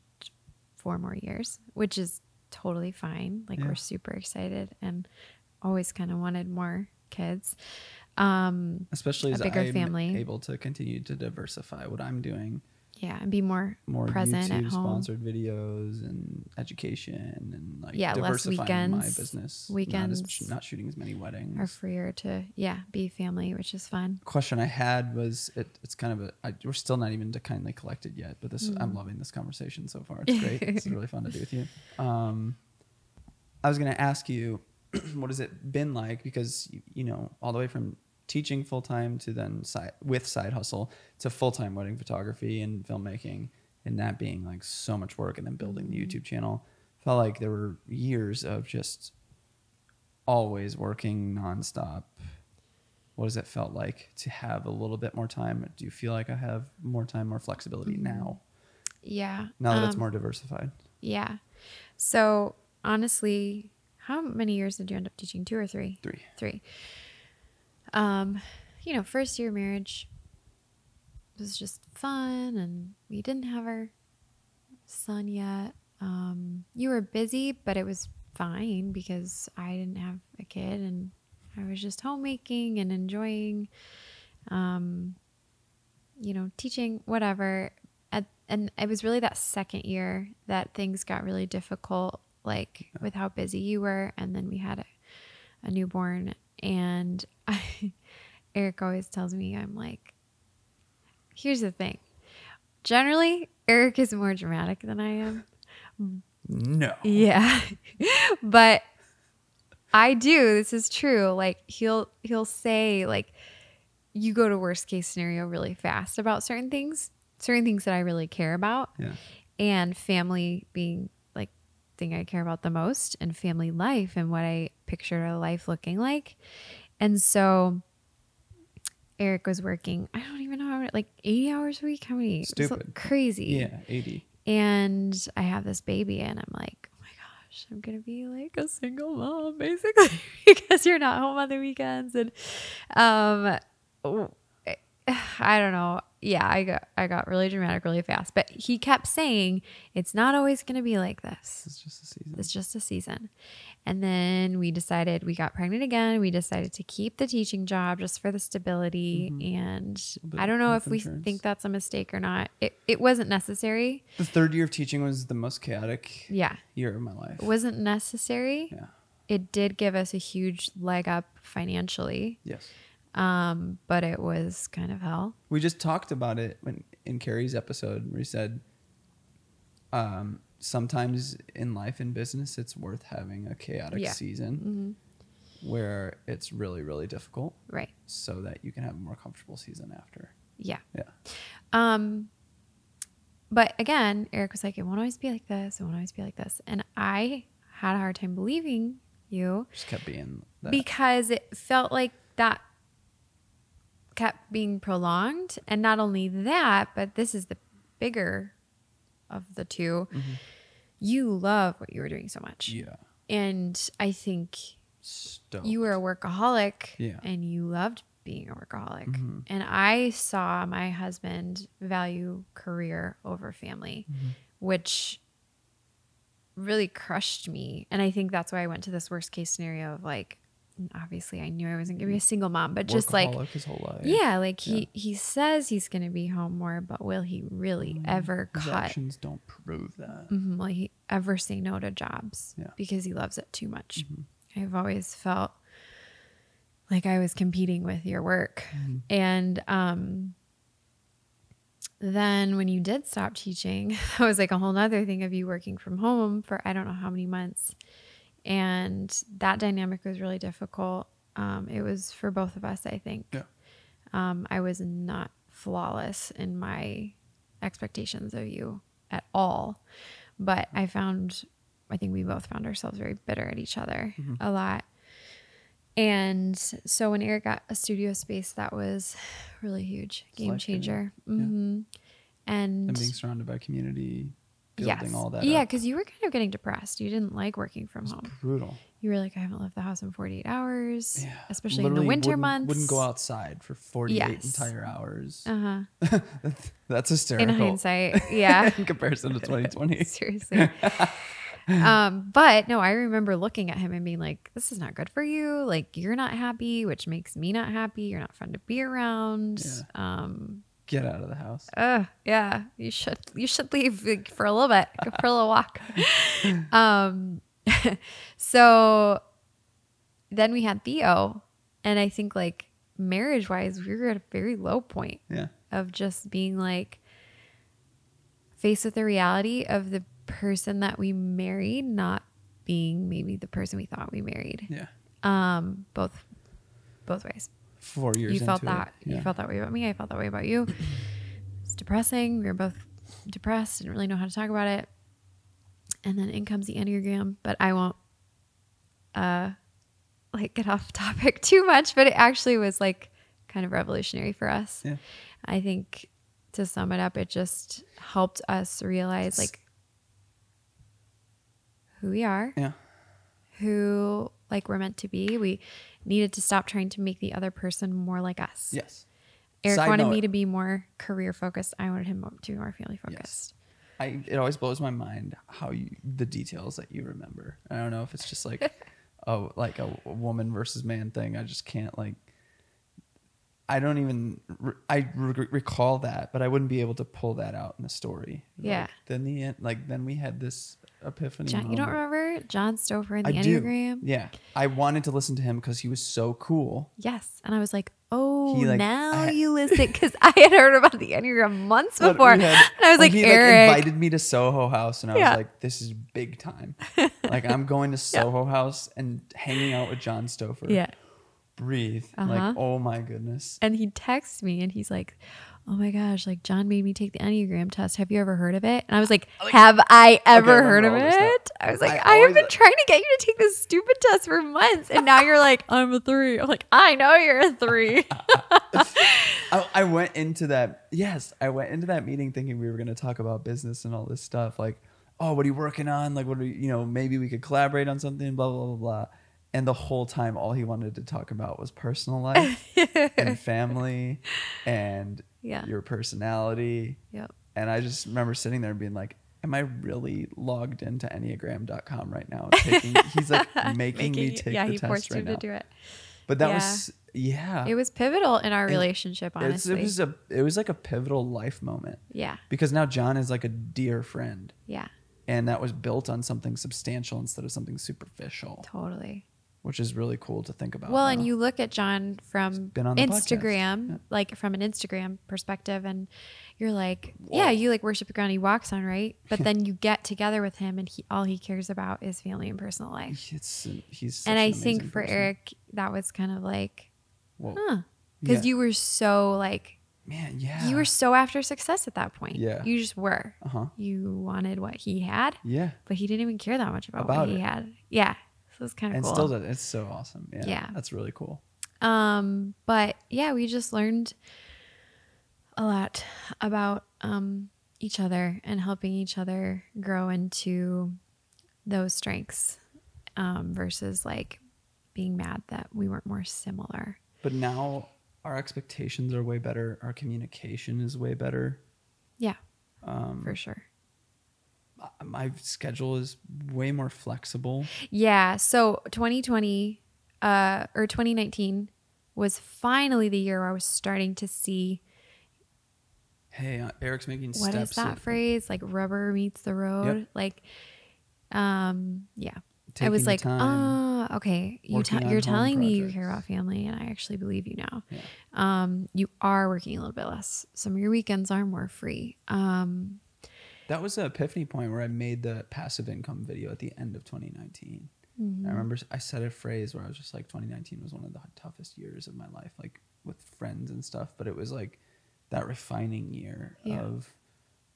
four more years, which is totally fine. Like Yeah. we're super excited and always kind of wanted more kids. Um, Especially A as bigger I'm family. able to continue to diversify what I'm doing. yeah, and be more, More present YouTube at home. sponsored videos and education and like Yeah, less diversifying my business. Weekends not, as, not shooting as many weddings. Are freer to yeah be family, which is fun. question I had was it, it's kind of a I, we're still not even to kindly collected yet, but this I'm Mm. loving this conversation so far. It's great. it's *laughs* really fun to do with you. Um, I was going to ask you, *clears throat* what has it been like? Because you, you know, all the way from teaching full time to then side with side hustle to full time wedding photography and filmmaking, and that being like so much work, and then building the YouTube channel. Felt like there were years of just always working nonstop what has it felt like to have a little bit more time? Do you feel like I have more time, more flexibility now? Yeah. Now that it's Um, more diversified, Yeah. So honestly, how many years did you end up teaching? Two or three? three. Three. Um, you know, first year marriage was just fun and we didn't have our son yet. Um, you were busy, but it was fine because I didn't have a kid and I was just homemaking and enjoying um, you know, teaching, whatever. At, and it was really that second year that things got really difficult, like with how busy you were. And then we had a, a newborn. And *laughs* I, Eric always tells me, I'm like, here's the thing. Generally, Eric is more dramatic than I am. No. Yeah. *laughs* but I do. This is true. Like he'll he'll say like you go to worst case scenario really fast about certain things, certain things that I really care about Yeah. and family being thing I care about the most and family life and what I pictured a life looking like. And so Eric was working, I don't even know how many, like 80 hours a week. How many? Stupid. crazy Yeah. 80. and I have this baby, and I'm like, oh my gosh, I'm gonna be like a single mom *laughs* basically because you're not home on the weekends, and um, I don't know. Yeah, I got I got really dramatic really fast, but he kept saying it's not always gonna be like this. It's just a season. It's just a season. And then we decided we got pregnant again. We decided to keep the teaching job just for the stability. Mm-hmm. And I don't know if we insurance. think that's a mistake or not. It, it wasn't necessary. the third year of teaching was the most chaotic Yeah. year of my life. It wasn't necessary. yeah. It did give us a huge leg up financially, Yes. Um, but it was kind of hell. We just talked about it when in Carrie's episode where he said, um, sometimes in life and business, it's worth having a chaotic Yeah. season where it's really, really difficult Right. so that you can have a more comfortable season after. Yeah. Yeah. Um, but again, Eric was like, it won't always be like this. It won't always be like this. And I had a hard time believing you Just kept being that. because it felt like that kept being prolonged. And not only that, but this is the bigger of the 2 You love what you were doing so much. yeah. And I think Stoked. you were a workaholic Yeah. and you loved being a workaholic. Mhm. And I saw my husband value career over family, Mm-hmm. which really crushed me. And I think that's why I went to this worst case scenario of like, obviously I knew I wasn't going to be a single mom, but just like, his whole life. yeah, like he, he says he's going to be home more, but will he really ever His cut? actions don't prove that. Mm-hmm. like he, ever say no to jobs Yeah. because he loves it too much. Mm-hmm. I've always felt like I was competing with your work. Mm-hmm. And um, then when you did stop teaching, *laughs* that was like a whole nother thing of you working from home for I don't know how many months. And that dynamic was really difficult. Um, it was for both of us, I think. Yeah. Um, I was not flawless in my expectations of you at all. But I found, I think we both found ourselves very bitter at each other a lot. And so when Eric got a studio space, that was really huge, game changer. hmm And And being surrounded by community, building yes, all that. yeah, because you were kind of getting depressed. You didn't like working from home. brutal. You were like, I haven't left the house in 48 hours, Yeah. especially Literally in the winter wouldn't, months. Wouldn't go outside for 48 Yes. entire hours. Uh huh. *laughs* That's In hysterical. hindsight, *laughs* yeah. in comparison to 2020. *laughs* Seriously. um, but no, I remember looking at him and being like, "This is not good for you. Like, you're not happy, which makes me not happy. You're not fun to be around. Um, Get out of the house. uh, yeah, you should you should leave like, for a little bit, go for a little walk." *laughs* um, *laughs* so then we had Theo, and I think like marriage wise, we were at a very low point Yeah. of just being like faced with the reality of the person that we married not being maybe the person we thought we married. Yeah. Um, both both ways. Four years you felt into it. that. Yeah. You felt that way about me. I felt that way about you. it's depressing. We were both depressed. Didn't really know how to talk about it. And then in comes the enneagram, but I won't uh like get off *laughs* topic too much. But it actually was like kind of revolutionary for us. Yeah. I think to sum it up, it just helped us realize like who we are, Yeah. who like we're meant to be. We needed to stop trying to make the other person more like us. Yes. Eric Side wanted note- me to be more career focused. I wanted him to be more family focused. I it always blows my mind how you the details that you remember. I don't know if it's just like *laughs* oh like a, a woman versus man thing. I just can't like. I don't even re- I re- recall that, but I wouldn't be able to pull that out in the story. Yeah. Like, then the end, like then we had this epiphany. John, you don't moment. remember John Stover and the I do. Enneagram? Yeah, I wanted to listen to him because he was so cool. Yes. And I was like, oh, He, like, now I- you *laughs* listen. Because I had heard about the Enneagram months But before. we and I was like, he Eric. like invited me to Soho House, and I Yeah. was like, "This is big time." *laughs* like I'm going to Soho House and hanging out with John Stouffer. yeah. breathe. Uh-huh. Like, oh my goodness. And he texts me and he's like, Oh my gosh, like John made me take the Enneagram test. Have you ever heard of it? And I was like, Have I ever remember heard of all this stuff. it? I was like, I I, have been trying to get you to take this stupid test for months. And now you're like, I'm a three. I'm like, I know you're a three. *laughs* *laughs* I, I went into that. Yes, I went into that meeting thinking we were going to talk about business and all this stuff. Like, oh, what are you working on? Like, what are you, you know, maybe we could collaborate on something, blah, blah, blah, blah. And the whole time, all he wanted to talk about was personal life *laughs* and family and Yeah. your personality. yep. And I just remember sitting there and being like, am I really logged into Enneagram.com right now? *laughs* Taking, he's like making, me take yeah, the he test forced right you now. to do it. But that Yeah. was, yeah. It was pivotal in our relationship, honestly. it was a it was like a pivotal life moment yeah. because now John is like a dear friend, Yeah. and that was built on something substantial instead of something superficial, Totally. Which is really cool to think about. Well, now. and you look at John from. Instagram, Yeah. like from an Instagram perspective, and you're like, Whoa. yeah, you like worship the ground he walks on, right? *laughs* But then you get together with him, and he all he cares about is family and personal life. it's he's and an I think for person. Eric, that was kind of like, Whoa. huh, because Yeah. you were so like, man, yeah, you were so after success at that point. Yeah. you just were. uh huh, You wanted what he had, yeah, but he didn't even care that much about, About what he had. Yeah, so it's kind of and cool. still does. It's so awesome. Yeah, Yeah. that's really cool. Um, but yeah, we just learned a lot about um, each other and helping each other grow into those strengths um, versus like being mad that we weren't more similar. But now our expectations are way better. Our communication is way better. Yeah, Um, for sure. My schedule is way more flexible. Yeah. So 2020 uh, or 2019 was finally the year where I was starting to see Hey, uh, Eric's making steps. what is that of- phrase? Like rubber meets the road. Like Um, yeah. I was like, time. ah, okay. You t- you're telling me you care about family, and I actually believe you now. Yeah. Um, you are working a little bit less. Some of your weekends are more free. Um, That was an epiphany point where I made the passive income video at the end of 2019. Mm-hmm. I remember I said a phrase where I was just like, 2019 was one of the toughest years of my life, like with friends and stuff. But it was like that refining year Yeah. of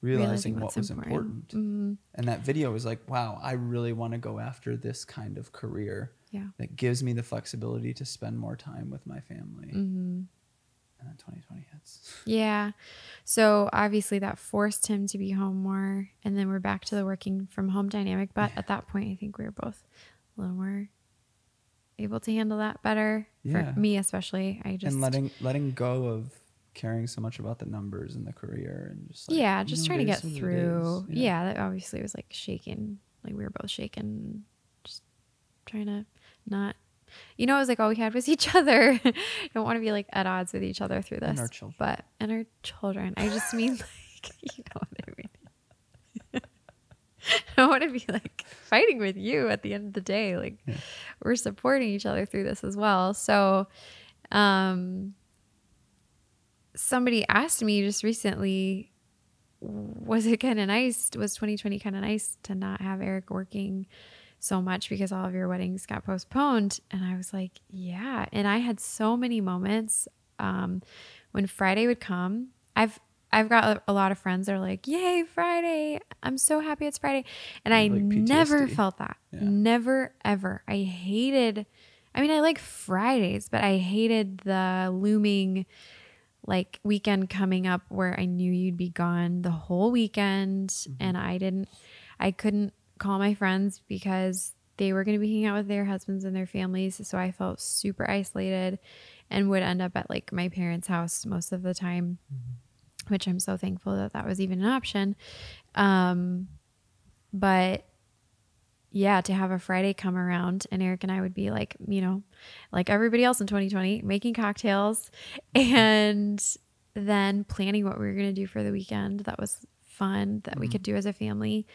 realizing, what was important. Mhm. And that video was like, wow, I really want to go after this kind of career Yeah. that gives me the flexibility to spend more time with my family. hmm Uh, and then 2020 hits. Yeah. So obviously that forced him to be home more. And then we're back to the working from home dynamic. But at that point, I think we were both a little more able to handle that better. Yeah. For me, especially. I just. and letting letting go of caring so much about the numbers and the career and just like, yeah, just trying to get is what it through. Yeah. that obviously was like shaking. Like we were both shaking. Just trying to not. You know, it was like all we had was each *laughs* other. Don't want to be like at odds with each other through this. And our children. But and our children. I just mean *laughs* like you know what I mean. *laughs* I don't want to be like fighting with you at the end of the day. Like Yeah. we're supporting each other through this as well. So um somebody asked me just recently was it kind of nice was 2020 kind of nice to not have Eric working so much because all of your weddings got postponed. And I was like yeah. And I had so many moments um when Friday would come. I've I've got a, lot of friends that are like yay Friday. I'm so happy it's Friday. And I Like never felt that. Yeah. never ever. I hated I mean I like Fridays but I hated the looming like weekend coming up where I knew you'd be gone the whole weekend. And I didn't I couldn't call my friends because they were going to be hanging out with their husbands and their families so I felt super isolated and would end up at like my parents' house most of the time which I'm so thankful that that was even an option um but yeah, to have a Friday come around and Eric and I would be like, you know, like everybody else in 2020, making cocktails and then planning what we were going to do for the weekend. That was fun that we could do as a family.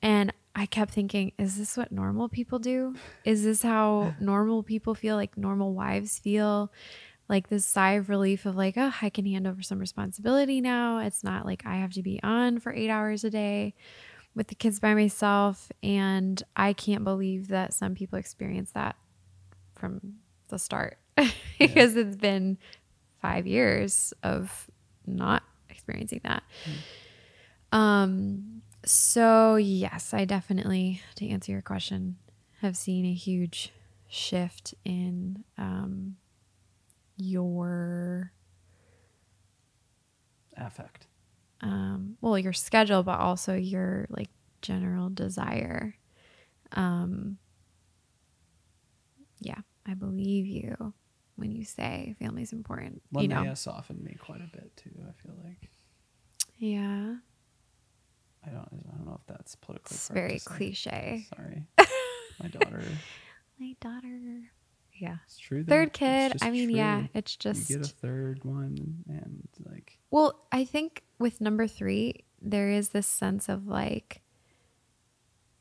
And I kept thinking, is this what normal people do? Is this how *laughs* normal people feel, like normal wives feel? Like this sigh of relief of like, oh, I can hand over some responsibility now. It's not like I have to be on for eight hours a day with the kids by myself. And I can't believe that some people experience that from the start *laughs* because it's been five years of not experiencing that. Um, so yes, I definitely, to answer your question, have seen a huge shift in um, your affect. um, well, your schedule, but also your like general desire. Um, yeah, I believe you when you say family's important. you know, softened me quite a bit too. I feel like yeah, I don't. I don't know if that's politically it's correct very cliche. Sorry, *laughs* my daughter. My daughter. Yeah. It's true. though. Third kid. I mean, yeah, it's just you get a third one, and like Well, I think with number three, there is this sense of like,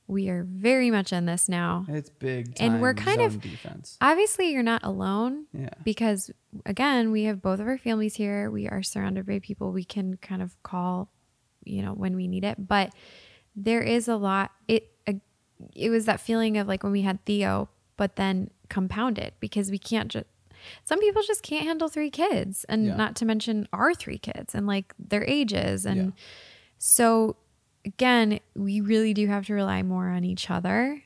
we are very much in this now. it's big. And we're kind of- defense. Obviously, you're not alone Yeah. because, again, we have both of our families here. We are surrounded by people we can kind of call, you know, when we need it. But there is a lot. It it was that feeling of like when we had Theo, but then compounded because we can't just. Some people just can't handle three kids, and Yeah. not to mention our three kids and like their ages, and Yeah. so again, we really do have to rely more on each other,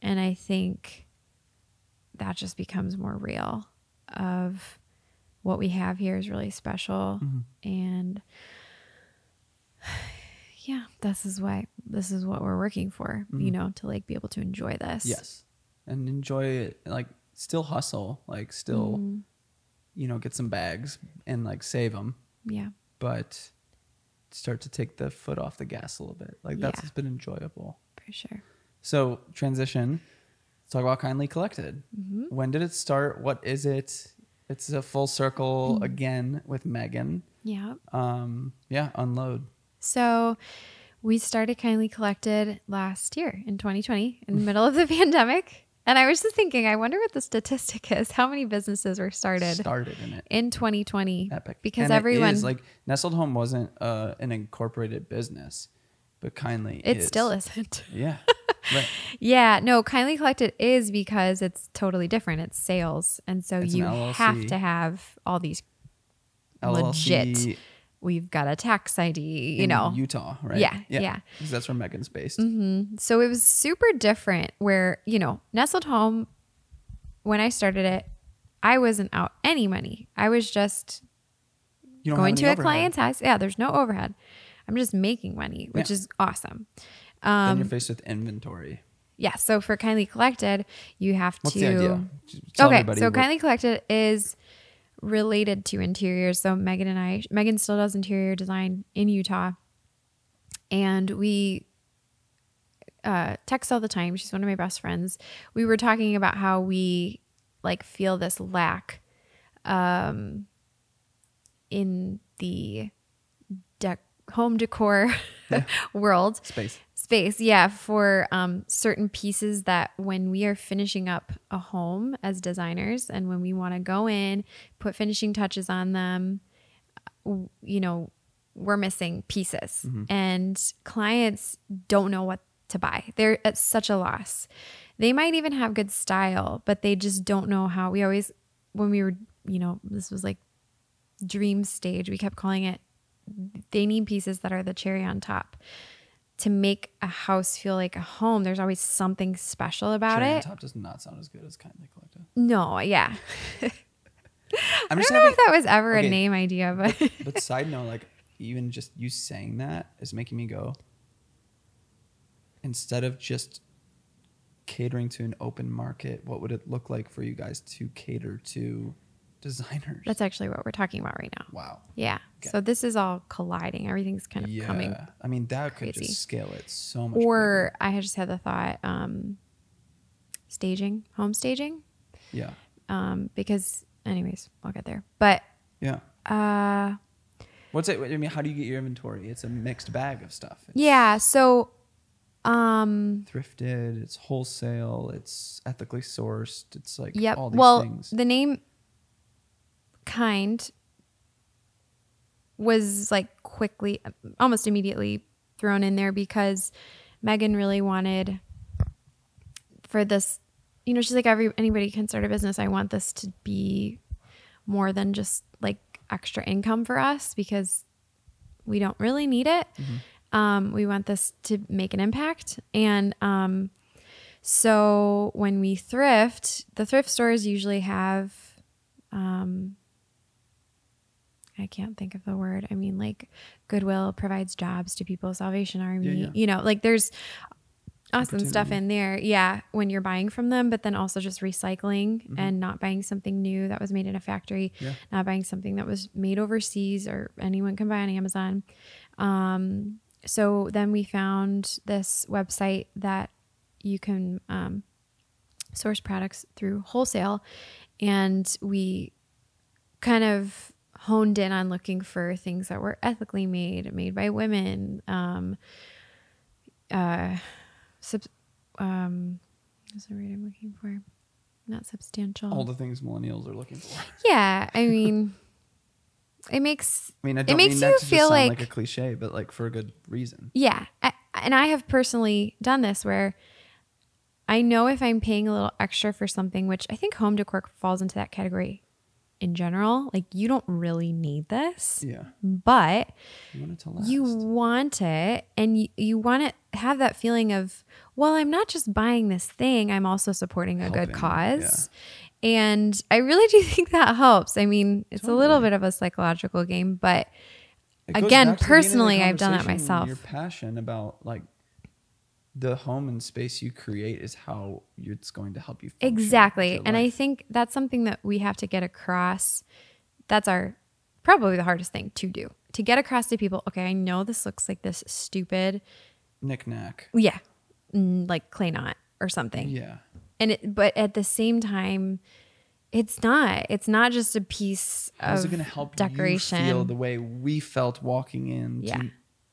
and I think that just becomes more real. Of what we have here is really special, Mm-hmm. and *sighs* yeah, this is why this is what we're working for. You know, to like be able to enjoy this. Mm-hmm. Yes, and enjoy it. Like still hustle. Like still, Mm-hmm. you know, get some bags and like save them, Yeah. but start to take the foot off the gas a little bit. Like that's Yeah. been enjoyable. For sure. So transition. Let's talk about kindly collected. Mm-hmm. When did it start? What is it? It's a full circle Mm-hmm. again with Megan. Yeah. Um, yeah, unload. So we started Kindly Collected last year in 2020 in the middle of the *laughs* pandemic. And I was just thinking, I wonder what the statistic is. How many businesses were started Started in it. in 2020? Epic. Because And everyone, is, like Nestled Home wasn't uh, an incorporated business, but kindly it is. still isn't. *laughs* Yeah. right. Yeah, no, Kindly Collected is because it's totally different. It's sales. And so It's you have to have all these LLC legit. We've got a tax ID, you in know. Utah, right? Yeah, yeah. 'Cause that's where Megan's based. So it was super different where, you know, Nestled Home, when I started it, I wasn't out any money. I was just You going to a overhead. client's house. Yeah, there's no overhead. I'm just making money, which Yeah. is awesome. then Um, you're faced with inventory. Yeah. So for Kindly Collected, you have What's to. the idea? Just tell okay, so what- Kindly Collected is related to interiors. So Megan and I, Megan still does interior design in Utah, and we uh, text all the time. She's one of my best friends. We were talking about how we like feel this lack um, in the home decor *laughs* world space. Space yeah for um, certain pieces that when we are finishing up a home as designers and when we want to go in put finishing touches on them you know we're missing pieces. And clients don't know what to buy. They're at such a loss. They might even have good style but they just don't know how. We always when we were you know this was like dream stage we kept calling it they need pieces that are the cherry on top to make a house feel like a home there's always something special about Cherry it top does not sound as good as kindly collected. no yeah *laughs* *laughs* I'm i don't know having, if that was ever okay. a name idea but *laughs* but side note, like even just you saying that is making me go. Instead of just catering to an open market, what would it look like for you guys to cater to designers? that's actually what we're talking about right now wow. yeah Okay. so this is all colliding everything's kind of Yeah, coming I mean that could crazy. just scale it so much. or i had just had the thought um staging home staging yeah, um because anyways i'll get there but yeah. uh What's it? I mean, how do you get your inventory? It's a mixed bag of stuff. It's yeah so um thrifted. It's wholesale. It's ethically sourced. It's like Yep. all these well, things. the name kind was like quickly, almost immediately thrown in there because Megan really wanted for this. You know, she's like, every anybody can start a business. I want this to be more than just like extra income for us because we don't really need it. Um, we want this to make an impact. And um, so when we thrift, the thrift stores usually have, um, I can't think of the word. I mean, like Goodwill provides jobs to people, Salvation Army, yeah. you know, like there's awesome stuff in there. Yeah. When you're buying from them, but then also just recycling Mm-hmm. and not buying something new that was made in a factory, Yeah. not buying something that was made overseas or anyone can buy on Amazon. Um, so then we found this website that you can um, source products through wholesale, and we kind of honed in on looking for things that were ethically made, made by women. Um, uh, sub, um, what's the word I'm looking for? Not substantial. all the things millennials are looking for. *laughs* yeah, I mean, it makes I mean, I don't makes mean that you feel sound like- like a cliche, but like for a good reason. Yeah. I, and I have personally done this where I know if I'm paying a little extra for something, which I think home decor falls into that category in general. Like, you don't really need this, Yeah, but you want it to last. you want it and you, you want to have that feeling of, well, I'm not just buying this thing, I'm also supporting a good Helping, cause. And I really do *laughs* think that helps. I mean, it's a little bit of a psychological game, but again, back to the beginning of the personally, I've done that myself. Your passion about like the home and space you create is how it's going to help you. Exactly. And I think that's something that we have to get across. That's our probably the hardest thing to do. To get across to people, okay, I know this looks like this stupid, knick-knack. yeah, mm, like clay knot or something. Yeah, And it, but at the same time, it's not. It's not just a piece how's of it going to help decoration. you feel the way we felt walking in Yeah.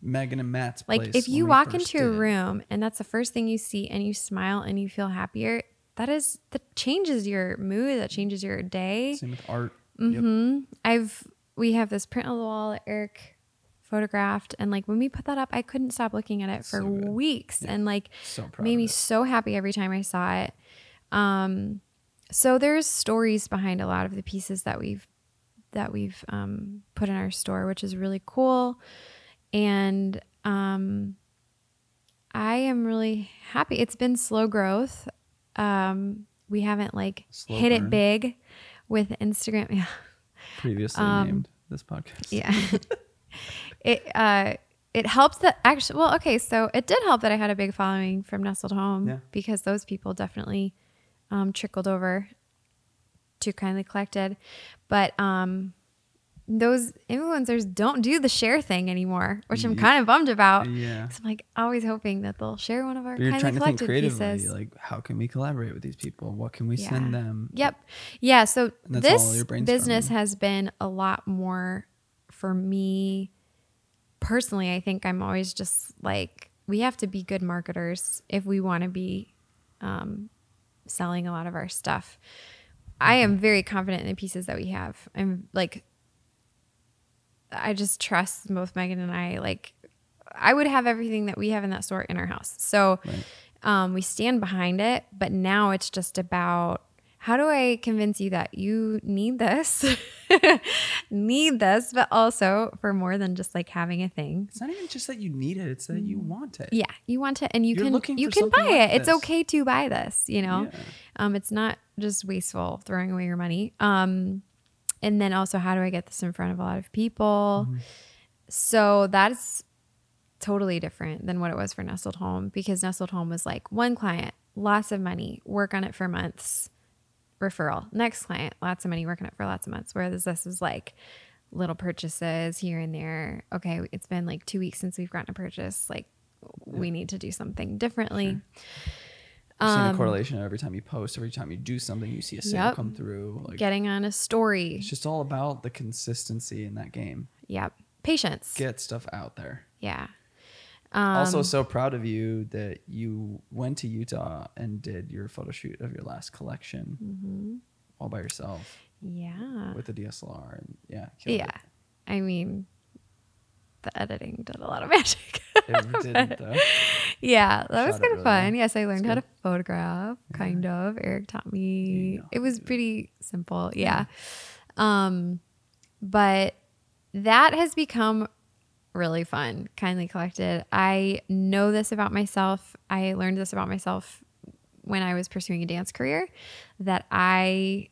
Megan and Matt's Like if you walk into a room and that's the first thing you see and you smile and you feel happier, that is that changes your mood, that changes your day. Same with art. Yep. hmm I've we have this print on the wall that Eric photographed and like when we put that up, I couldn't stop looking at it for So weeks and like So made me so happy every time I saw it. Um, so there's stories behind a lot of the pieces that we've that we've um, put in our store, which is really cool. And um, I am really happy. It's been slow growth. Um, we haven't like Slow hit burn. it big with Instagram. *laughs* Yeah. Previously um, named this podcast. Yeah. *laughs* it uh it helps that actually well, okay, so it did help that I had a big following from Nestled Home Yeah. because those people definitely um trickled over to kindly collected. But um those influencers don't do the share thing anymore, which I'm kind of bummed about. Yeah. So I'm like always hoping that they'll share one of our But you're trying to think collected creatively, pieces. like how can we collaborate with these people? What can we send them? Yep. Yeah. So And that's all this business has been a lot more for me personally. I think I'm always just like, we have to be good marketers if we want to be um, selling a lot of our stuff. I am very confident in the pieces that we have. I'm like, I just trust both Megan and I. Like, I would have everything that we have in that store in our house. So Right. um, we stand behind it. But now it's just about how do I convince you that you need this, *laughs* need this, but also for more than just like having a thing. It's not even just that you need it; it's that you want it. Mm. Yeah, you want it, and you You're can you can buy like it. It's okay to buy this. You know, Yeah. um, it's not just wasteful throwing away your money. Um, and then also, how do I get this in front of a lot of people? Mm-hmm. So that's totally different than what it was for Nestled Home because Nestled Home was like one client, lots of money, work on it for months, referral. Next client, lots of money, working on it for lots of months. Whereas this is like little purchases here and there. Okay, it's been like two weeks since we've gotten a purchase. Like we need to do something differently. Seen Um, a correlation every time you post, every time you do something, you see a sale Yep. come through. Like Getting on a story. it's just all about the consistency in that game. Yep. Patience. Get stuff out there. yeah. also, so proud of you that you went to Utah and did your photo shoot of your last collection Mm-hmm. all by yourself Yeah. with the DSLR. And yeah, Yeah. I mean, the editing did a lot of *laughs* magic. It. Didn't though. yeah, that was Shot kind of really fun. well. Yes, I learned how to photograph, kind of. Eric taught me. know It was pretty simple. Yeah. Um, but that has become really fun. Kindly collected. I know this about myself. I learned this about myself when I was pursuing a dance career that I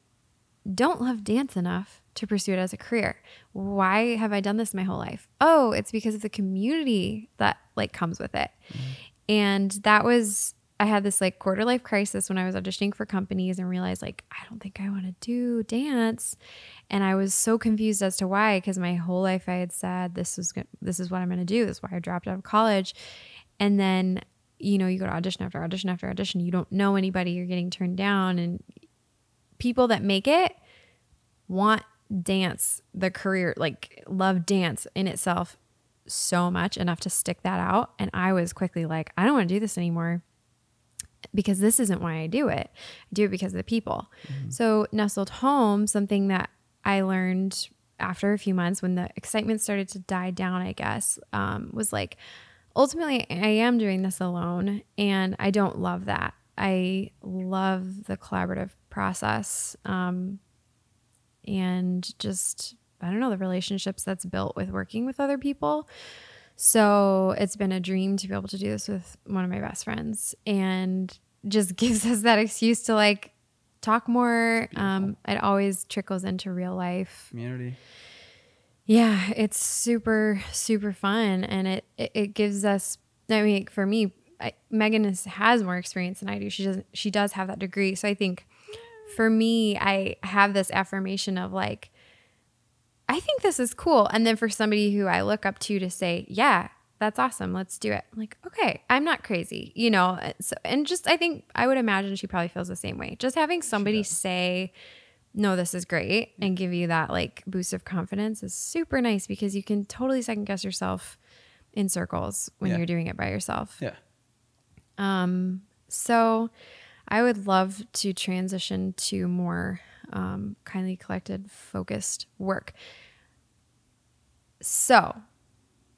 don't love dance enough to pursue it as a career. Why have I done this my whole life? Oh, it's because of the community that like comes with it. Mm-hmm. And that was I had this like quarter life crisis when I was auditioning for companies and realized like I don't think I want to do dance. And I was so confused as to why because my whole life I had said this was this is what I'm going to do. This is why I dropped out of college. And then you know, you go to audition after audition after audition, you don't know anybody, you're getting turned down and people that make it want dance, the career, like love dance in itself so much enough to stick that out. And I was quickly like, I don't want to do this anymore because this isn't why I do it. I do it because of the people. So, Nestled Home, something that I learned after a few months when the excitement started to die down, I guess, um, was like, ultimately, I am doing this alone and I don't love that. I love the collaborative process um, and just, I don't know, the relationships that's built with working with other people. So it's been a dream to be able to do this with one of my best friends and just *laughs* gives us that excuse to like talk more. Um, it always trickles into real life. Community. Yeah, it's super super fun, and it it, it gives us. I mean, for me, I, Megan is, has more experience than I do. She doesn't. She does have that degree, so I think for me, I have this affirmation of like, I think this is cool, and then for somebody who I look up to to say, yeah. That's awesome. Let's do it. I'm like, okay, I'm not crazy, you know. So, and just, I think I would imagine she probably feels the same way. Just having somebody say, no, this is great and give you that like boost of confidence is super nice because you can totally second guess yourself in circles when Yeah. you're doing it by yourself. Yeah. Um, so I would love to transition to more um, kindly collected, focused work. So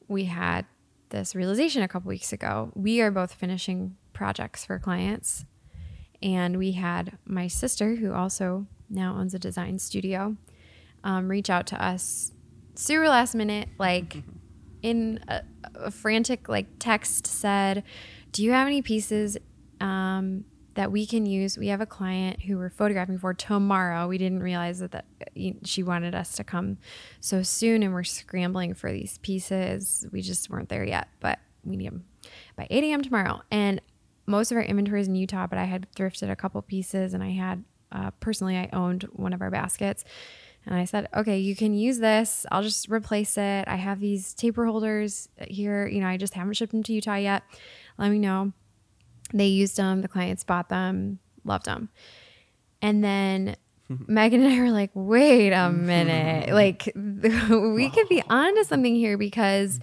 we had this realization a couple weeks ago. We are both finishing projects for clients, and we had my sister, who also now owns a design studio, um, reach out to us super last minute, like *laughs* in a, a frantic like text said, "Do you have any pieces um, that we can use? We have a client who we're photographing for tomorrow. We didn't realize that, that she wanted us to come so soon, and we're scrambling for these pieces. We just weren't there yet, but we need them by 8 a.m. tomorrow. And most of our inventory is in Utah, but I had thrifted a couple pieces, and I had uh, personally I owned one of our baskets. And I said, okay, you can use this. I'll just replace it. I have these taper holders here. You know, I just haven't shipped them to Utah yet. Let me know. They used them. The clients bought them, loved them. And then *laughs* Megan and I were like, wait a *laughs* minute. like, *laughs* we could be onto something here because,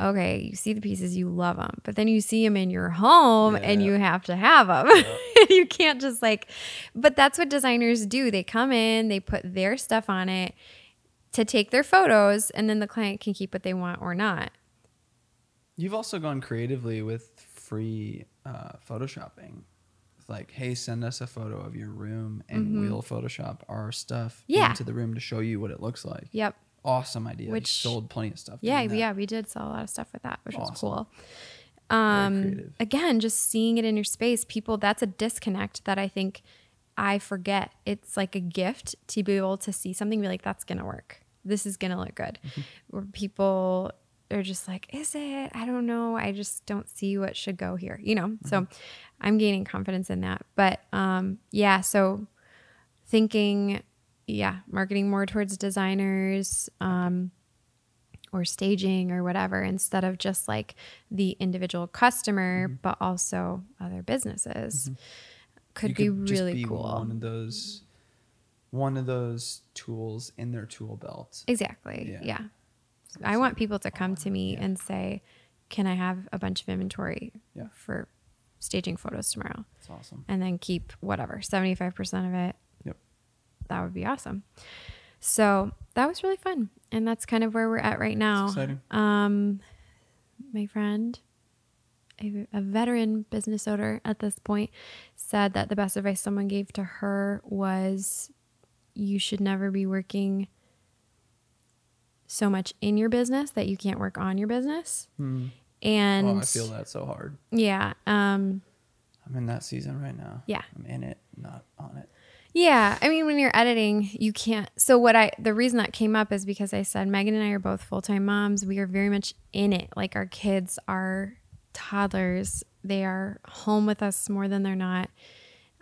okay, you see the pieces, you love them, but then you see them in your home and you have to have them. you can't just like, but that's what designers do. They come in, they put their stuff on it to take their photos, and then the client can keep what they want or not. You've also gone creatively with free uh, photoshopping. It's like, hey, send us a photo of your room, and we'll Photoshop our stuff Mm-hmm. Yeah. into the room to show you what it looks like. Yep. Awesome idea. Which- Which sold plenty of stuff. Yeah, yeah, we did sell a lot of stuff with that, which was cool. Um, again, just seeing it in your space, people, that's a disconnect that I think I forget. It's like a gift to be able to see something, be like, that's gonna work. This is gonna look good. Mm-hmm. Where people are just like, is it? I don't know. I just don't see what should go here. You know. Mm-hmm. So I'm gaining confidence in that. But um, yeah. So thinking, yeah, marketing more towards designers. Um, or staging or whatever instead of just like the individual customer Mm-hmm. but also other businesses could You be could just really be cool One of those, one of those tools in their tool belt. exactly Yeah. yeah, i want people to come to me and say can i have a bunch of inventory Yeah. for staging photos tomorrow It's awesome. and then keep whatever 75% of it Yep. that would be awesome so that was really fun and that's kind of where we're at right now exciting. um my friend a, a veteran business owner at this point said that the best advice someone gave to her was you should never be working so much in your business that you can't work on your business Hmm. and oh, I feel that so hard. yeah um I'm in that season right now. Yeah. I'm in it, not on it. Yeah, I mean when you're editing, you can't. So what I the reason that came up is because I said Megan and I are both full-time moms. We are very much in it. Like our kids are toddlers. They are home with us more than they're not.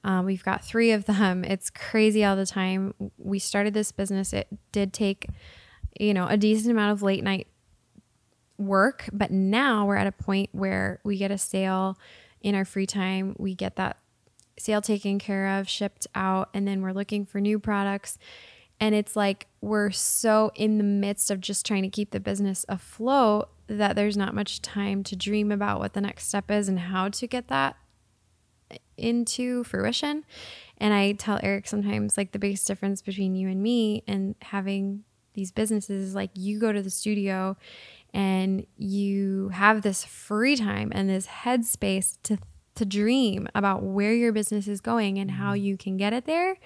Um, we've got three of them. It's crazy all the time. We started this business. It did take, you know, a decent amount of late night work, but now we're at a point where we get a sale in our free time. We get that sale taken care of, shipped out, and then we're looking for new products. And it's like we're so in the midst of just trying to keep the business afloat that there's not much time to dream about what the next step is and how to get that into fruition. And I tell Eric sometimes like the biggest difference between you and me and having these businesses like you go to the studio and you have this free time and this headspace to to dream about where your business is going and how mm-hmm. you can get it there.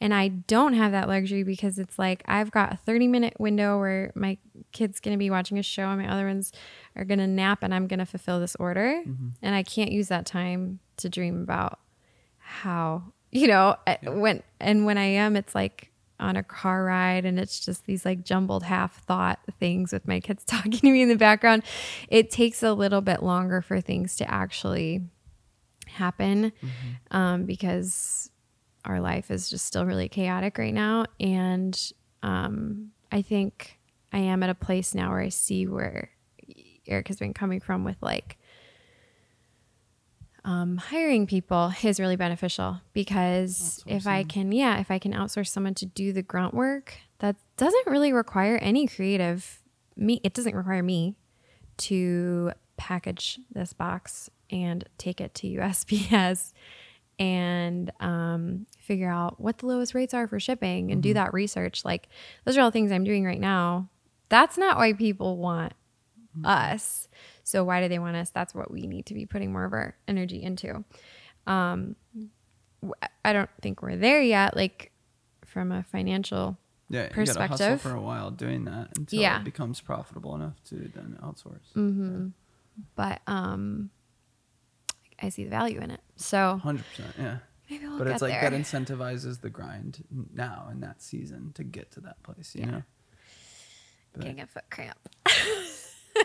And I don't have that luxury because it's like I've got a 30 minute window where my kid's going to be watching a show and my other ones are going to nap and I'm going to fulfill this order. Mm-hmm. And I can't use that time to dream about how, you know, eh, I- when, and when I am, it's like on a car ride and it's just these like jumbled half thought things with my kids *laughs* talking to me in the background. It takes a little bit longer for things to actually happen um, because our life is just still really chaotic right now. And um, I think I am at a place now where I see where Eric has been coming from with like um, hiring people is really beneficial because if I can, yeah, if I can outsource someone to do the grunt work, that doesn't really require any creative me. It doesn't require me to package this box and take it to USPS and um, figure out what the lowest rates are for shipping and do that research. Like, those are all things I'm doing right now. That's not why people want us. So, why do they want us? That's what we need to be putting more of our energy into. Um, I don't think we're there yet, like from a financial Yeah, you gotta hustle perspective. for a while doing that until Yeah. it becomes profitable enough to then outsource. but um I see the value in it. So Hundred percent, yeah. maybe we'll but it's like there. that incentivizes the grind now in that season to get to that place. You know. But- Getting a foot cramp. *laughs*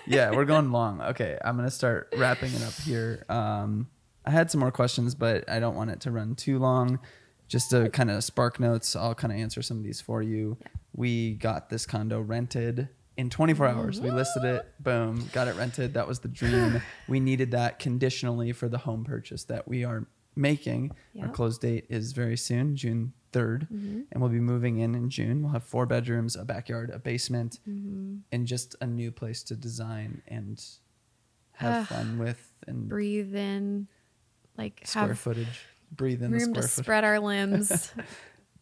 yeah, we're going long. Okay, I'm gonna start wrapping it up here. Um, I had some more questions, but I don't want it to run too long. Just to kind of spark notes, I'll kind of answer some of these for you. We got this condo rented in 24 hours. We listed it, boom, got it rented. That was the dream. *sighs* we needed that conditionally for the home purchase that we are making. Our close date is very soon, June 3rd, and we'll be moving in in June. We'll have four bedrooms, a backyard, a basement, and just a new place to design and have fun with and Breathe in, like square have footage. Breathe in the room to footage. spread our limbs. *laughs*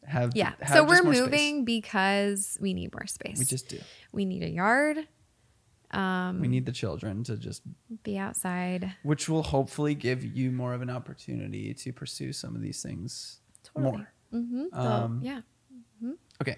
Have yeah. have So we're more space. moving because we need more space. We just do. we need a yard. Um, We need the children to just, be outside. which will hopefully give you more of an opportunity to pursue some of these things more. Mm-hmm. Um, yeah. Okay.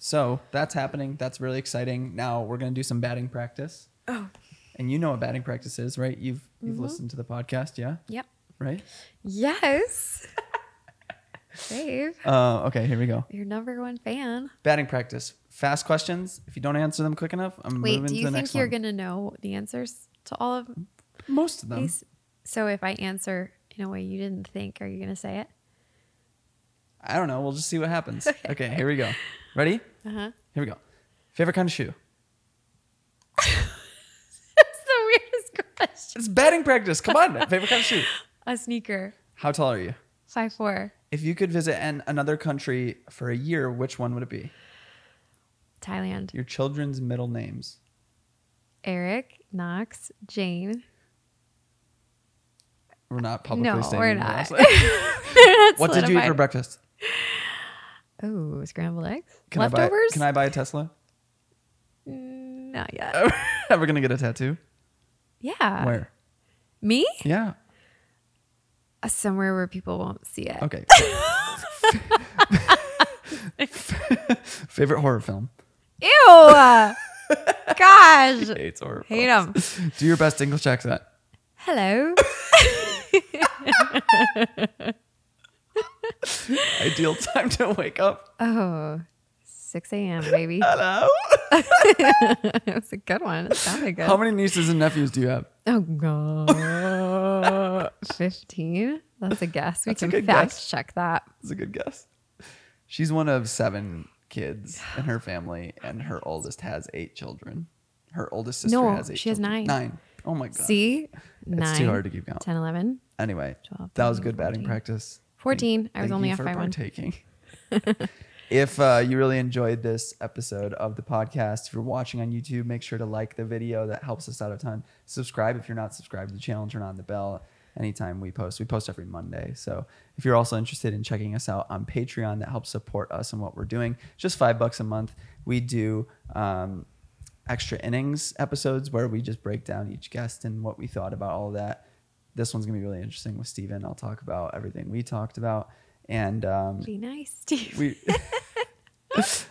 So that's happening. That's really exciting. Now we're gonna do some batting practice. Oh. And you know what batting practice is, right? You've you've Mm-hmm. listened to the podcast, yeah? Yep. Right? Yes. *laughs* Dave, Uh, okay, here we go. your number one fan. Batting practice. Fast questions. If you don't answer them quick enough, I'm. Wait, moving do you think you're gonna know the answers to all of Most of them. these? So if I answer in a way you didn't think, are you gonna say it? I don't know. We'll just see what happens. *laughs* okay, here we go. Ready? Uh huh. Here we go. Favorite kind of shoe? *laughs* That's the weirdest question. It's batting practice. Come on. Favorite kind of shoe? *laughs* A sneaker. How tall are you? Five four. If you could visit an, another country for a year, which one would it be? Thailand. Your children's middle names. Eric, Knox, Jane. We're not publicly saying. No, stating we're not. what did you eat for breakfast? *laughs* Oh, scrambled eggs. Can I Leftovers? buy? Can I buy a Tesla? Mm, Not yet. *laughs* Ever gonna get a tattoo? yeah. Where? Me? Yeah. Uh, Somewhere where people won't see it. Okay. *laughs* Favorite horror film? Ew. Gosh. Hates horror. Hate them. Do your best English accent. Hello. *laughs* Ideal time to wake up. Oh, 6 a.m., baby. *laughs* Hello. *laughs* it was a good one. It sounded good. How many nieces and nephews do you have? Oh, God. 15? That's a guess. We That's a can good fact guess. check that. That's a good guess. She's one of seven kids *sighs* in her family, and her oldest has eight children. Her oldest sister No, has eight. she has children. nine. Nine. Oh my god. See? it's too hard to keep count. 10, 11, Anyway, 12, that was 13, good batting 14. practice. 14. I was only off by one. partaking. *laughs* if uh, you really enjoyed this episode of the podcast, if you're watching on YouTube, make sure to like the video. That helps us out a ton. Subscribe if you're not subscribed to the channel. Turn on the bell anytime we post. We post every Monday. So if you're also interested in checking us out on Patreon, that helps support us and what we're doing. Just five bucks a month. We do. Um, extra innings episodes where we just break down each guest and what we thought about all that. This one's gonna be really interesting with Steven. I'll talk about everything we talked about. And um, Be nice, Steve. we *laughs*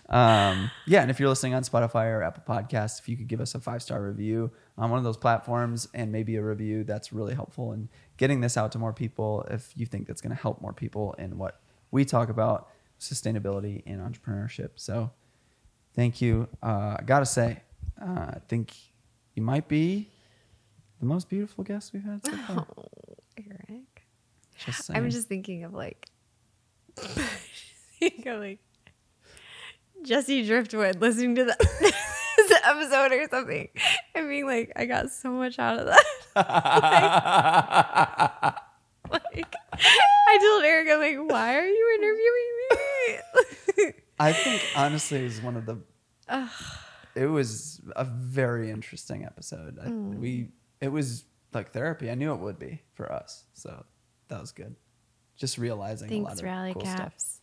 um yeah and if you're listening on spotify or apple podcasts if you could give us a five star review on one of those platforms and maybe a review that's really helpful in getting this out to more people if you think that's going to help more people in what we talk about sustainability and entrepreneurship so thank you uh i gotta say uh, i think you might be the most beautiful guest we've had so *laughs* far Oh, Eric. just. I'm just thinking of like, *laughs* think of like Jesse Driftwood listening to the, *laughs* this episode or something and being like, I got so much out of that. like, I told Eric, I'm like, why are you interviewing me? I think honestly is one of the it was a very interesting episode. I, Mm. We it was like therapy. I knew it would be for us, so that was good. Just realizing a lot of Rally cool stuff. Caps,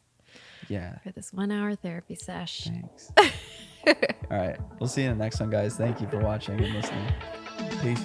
Yeah, for this one hour therapy sesh. thanks. *laughs* All right, we'll see you in the next one, guys. Thank you for watching and listening. Peace.